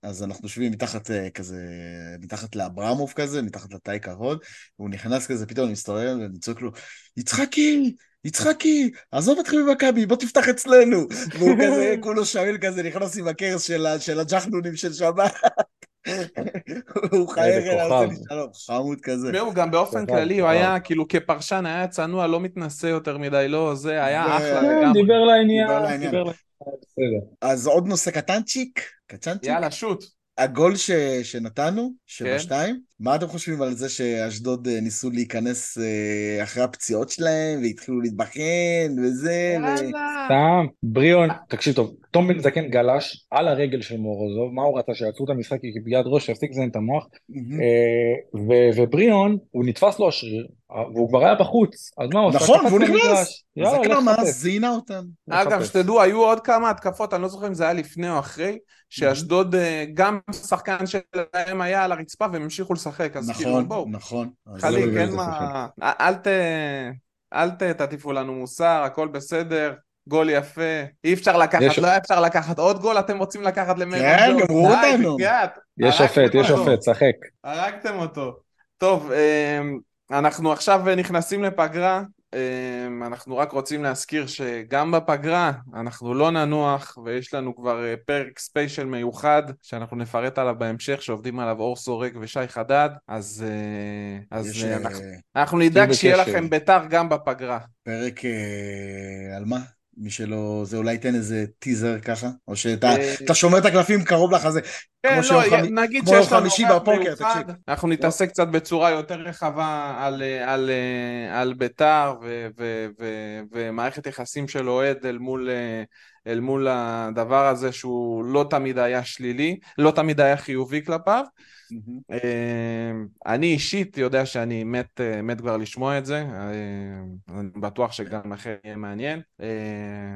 אז אנחנו יושבים מתחת אה, כזה, מתחת לאברמוב כזה, מתחת לתאי כבוד, והוא נכנס כזה, פתאום אני מסתובב ואני צועק לו, יצחקי, יצחקי, עזוב אותך ממכבי, בוא תפתח אצלנו. *laughs* והוא כזה, כולו שמיל כזה, נכנס עם הכרס של הג'חנונים של שבת. *laughs* הוא חייב לעשות לי שלום, חמוד כזה. הוא גם באופן כללי, הוא היה כאילו כפרשן, היה צנוע, לא מתנשא יותר מדי, לא, זה היה אחלה לגמרי. דיבר לעניין, דיבר לעניין. אז עוד נושא קטנצ'יק, קטנצ'יק. יאללה, שוט. הגול ש... שנתנו, שבע שתיים, כן. מה אתם חושבים על זה שאשדוד אה, ניסו להיכנס אה, אחרי הפציעות שלהם והתחילו להתבחן וזה? יאללה. סתם, בריאון, תקשיב טוב, תום בן זקן גלש על הרגל של מורוזוב, מה הוא רצה? שיעצרו את המשחק ביד ראש, שיפסיק לזיין את המוח, אה, ובריאון, הוא נתפס לו השריר, והוא כבר היה בחוץ, אז מה הוא עושה? נכון, והוא נכנס, זה כבר מה, זינה אותם. אגב, שתדעו, היו עוד כמה התקפות, אני לא זוכר אם זה היה לפני או אחרי, שאשדוד, גם שחקן שלהם היה על הרצפה והם המשיכו לשחק, אז כאילו נכון, בואו. נכון. חליק, אין מה... אל ת... אל תטיפו לנו מוסר, הכל בסדר. גול יפה, אי אפשר לקחת, יש... לא היה אפשר לקחת עוד גול, אתם רוצים לקחת למרד כן, גמרו אותנו. יש שופט, יש שופט, שחק. הרגתם אותו. טוב, אמ, אנחנו עכשיו נכנסים לפגרה, אמ, אנחנו רק רוצים להזכיר שגם בפגרה אנחנו לא ננוח ויש לנו כבר אה, פרק ספיישל מיוחד שאנחנו נפרט עליו בהמשך שעובדים עליו אור סורק ושי חדד אז, אה, אז יש, אה, אנחנו, אנחנו נדאג שיהיה לכם ביתר גם בפגרה. פרק על מה? מי שלא, זה אולי ייתן איזה טיזר ככה, או שאתה אה, שומר את הקלפים קרוב לך, זה כן, לא, נגיד שיש לנו אורח מיוחד, אנחנו נתעסק קצת בצורה יותר רחבה על, על, על ביתר ומערכת יחסים של אוהד אל מול אל מול הדבר הזה שהוא לא תמיד היה שלילי, לא תמיד היה חיובי כלפיו. Mm-hmm. אני אישית יודע שאני מת, מת כבר לשמוע את זה, אני בטוח שגם לכם יהיה מעניין.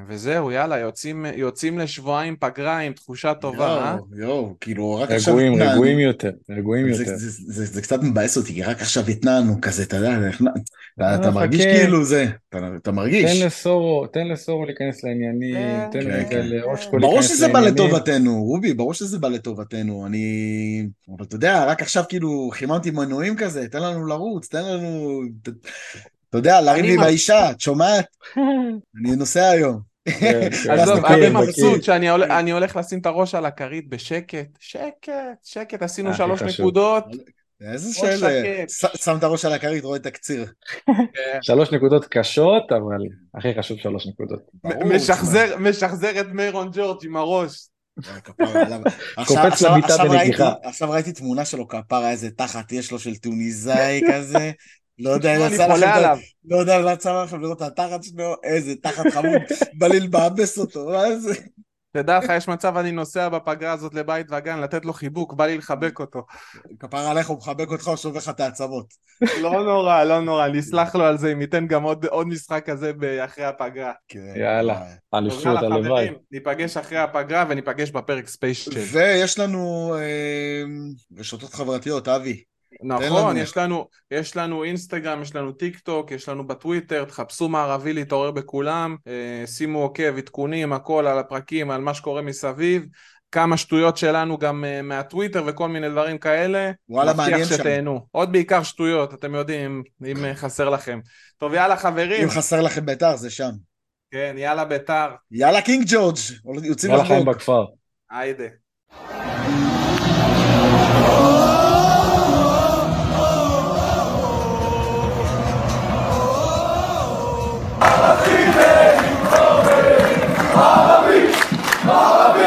וזהו, יאללה, יוצאים, יוצאים לשבועיים פגרה עם תחושה טובה, אה? יואו, כאילו רק עכשיו... רגועים, רגועים יותר, רגועים יותר. זה קצת מבאס אותי, כי רק עכשיו התנענו כזה, אתה יודע, אתה מרגיש כאילו זה, אתה מרגיש. תן לסורו, תן לסורו להיכנס לעניינים, כן, תן כן, כן. לאושקו להיכנס לעניינים. ברור שזה בא לטובתנו, רובי, ברור שזה בא לטובתנו, אני... אבל אתה יודע, רק עכשיו כאילו חיממתי מנועים כזה, תן לנו לרוץ, תן לנו... אתה יודע, להרים לי באישה, את שומעת? *laughs* אני נוסע היום. *laughs* עזוב, אני מבסוט שאני הולך לשים את הראש על הכרית בשקט, שקט, שקט, עשינו שלוש נקודות. איזה שאלה, שם את הראש על הכרית, רואה את הקציר. שלוש נקודות קשות, אבל הכי חשוב שלוש נקודות. משחזר את מיירון ג'ורג' עם הראש. *laughs* קופץ למיטה בנגיחה. עכשיו ראיתי תמונה שלו כפרה, איזה תחת יש לו של טוניסאי כזה. *laughs* לא יודע אם יצא לכם, לא יודע אם יצא לכם לראות את התחת שלו, איזה תחת חמוד, בא לי לבאבס אותו, מה זה? תדע לך, יש מצב אני נוסע בפגרה הזאת לבית וגן, לתת לו חיבוק, בא לי לחבק אותו. כפר עליך, הוא מחבק אותך, הוא שובר לך את העצמות. לא נורא, לא נורא, אני אסלח לו על זה אם ייתן גם עוד, עוד משחק כזה אחרי הפגרה. כן, יאללה, אליפות, הלוואי. ניפגש אחרי הפגרה וניפגש בפרק ספיישל. ויש לנו אה, רשתות חברתיות, אבי. נכון, יש לנו, יש לנו אינסטגרם, יש לנו טיק טוק, יש לנו בטוויטר, תחפשו מערבית להתעורר בכולם, אה, שימו עוקב, עדכונים, הכל על הפרקים, על מה שקורה מסביב, כמה שטויות שלנו גם אה, מהטוויטר וכל מיני דברים כאלה. וואלה, מעניין שם. שתהנו. עוד בעיקר שטויות, אתם יודעים, אם אה, חסר לכם. טוב, יאללה חברים. אם חסר לכם ביתר, זה שם. כן, יאללה ביתר. יאללה קינג ג'ורג'. יאללה חיים בכפר. היידה. Fala, Bicho! Fala, Bicho!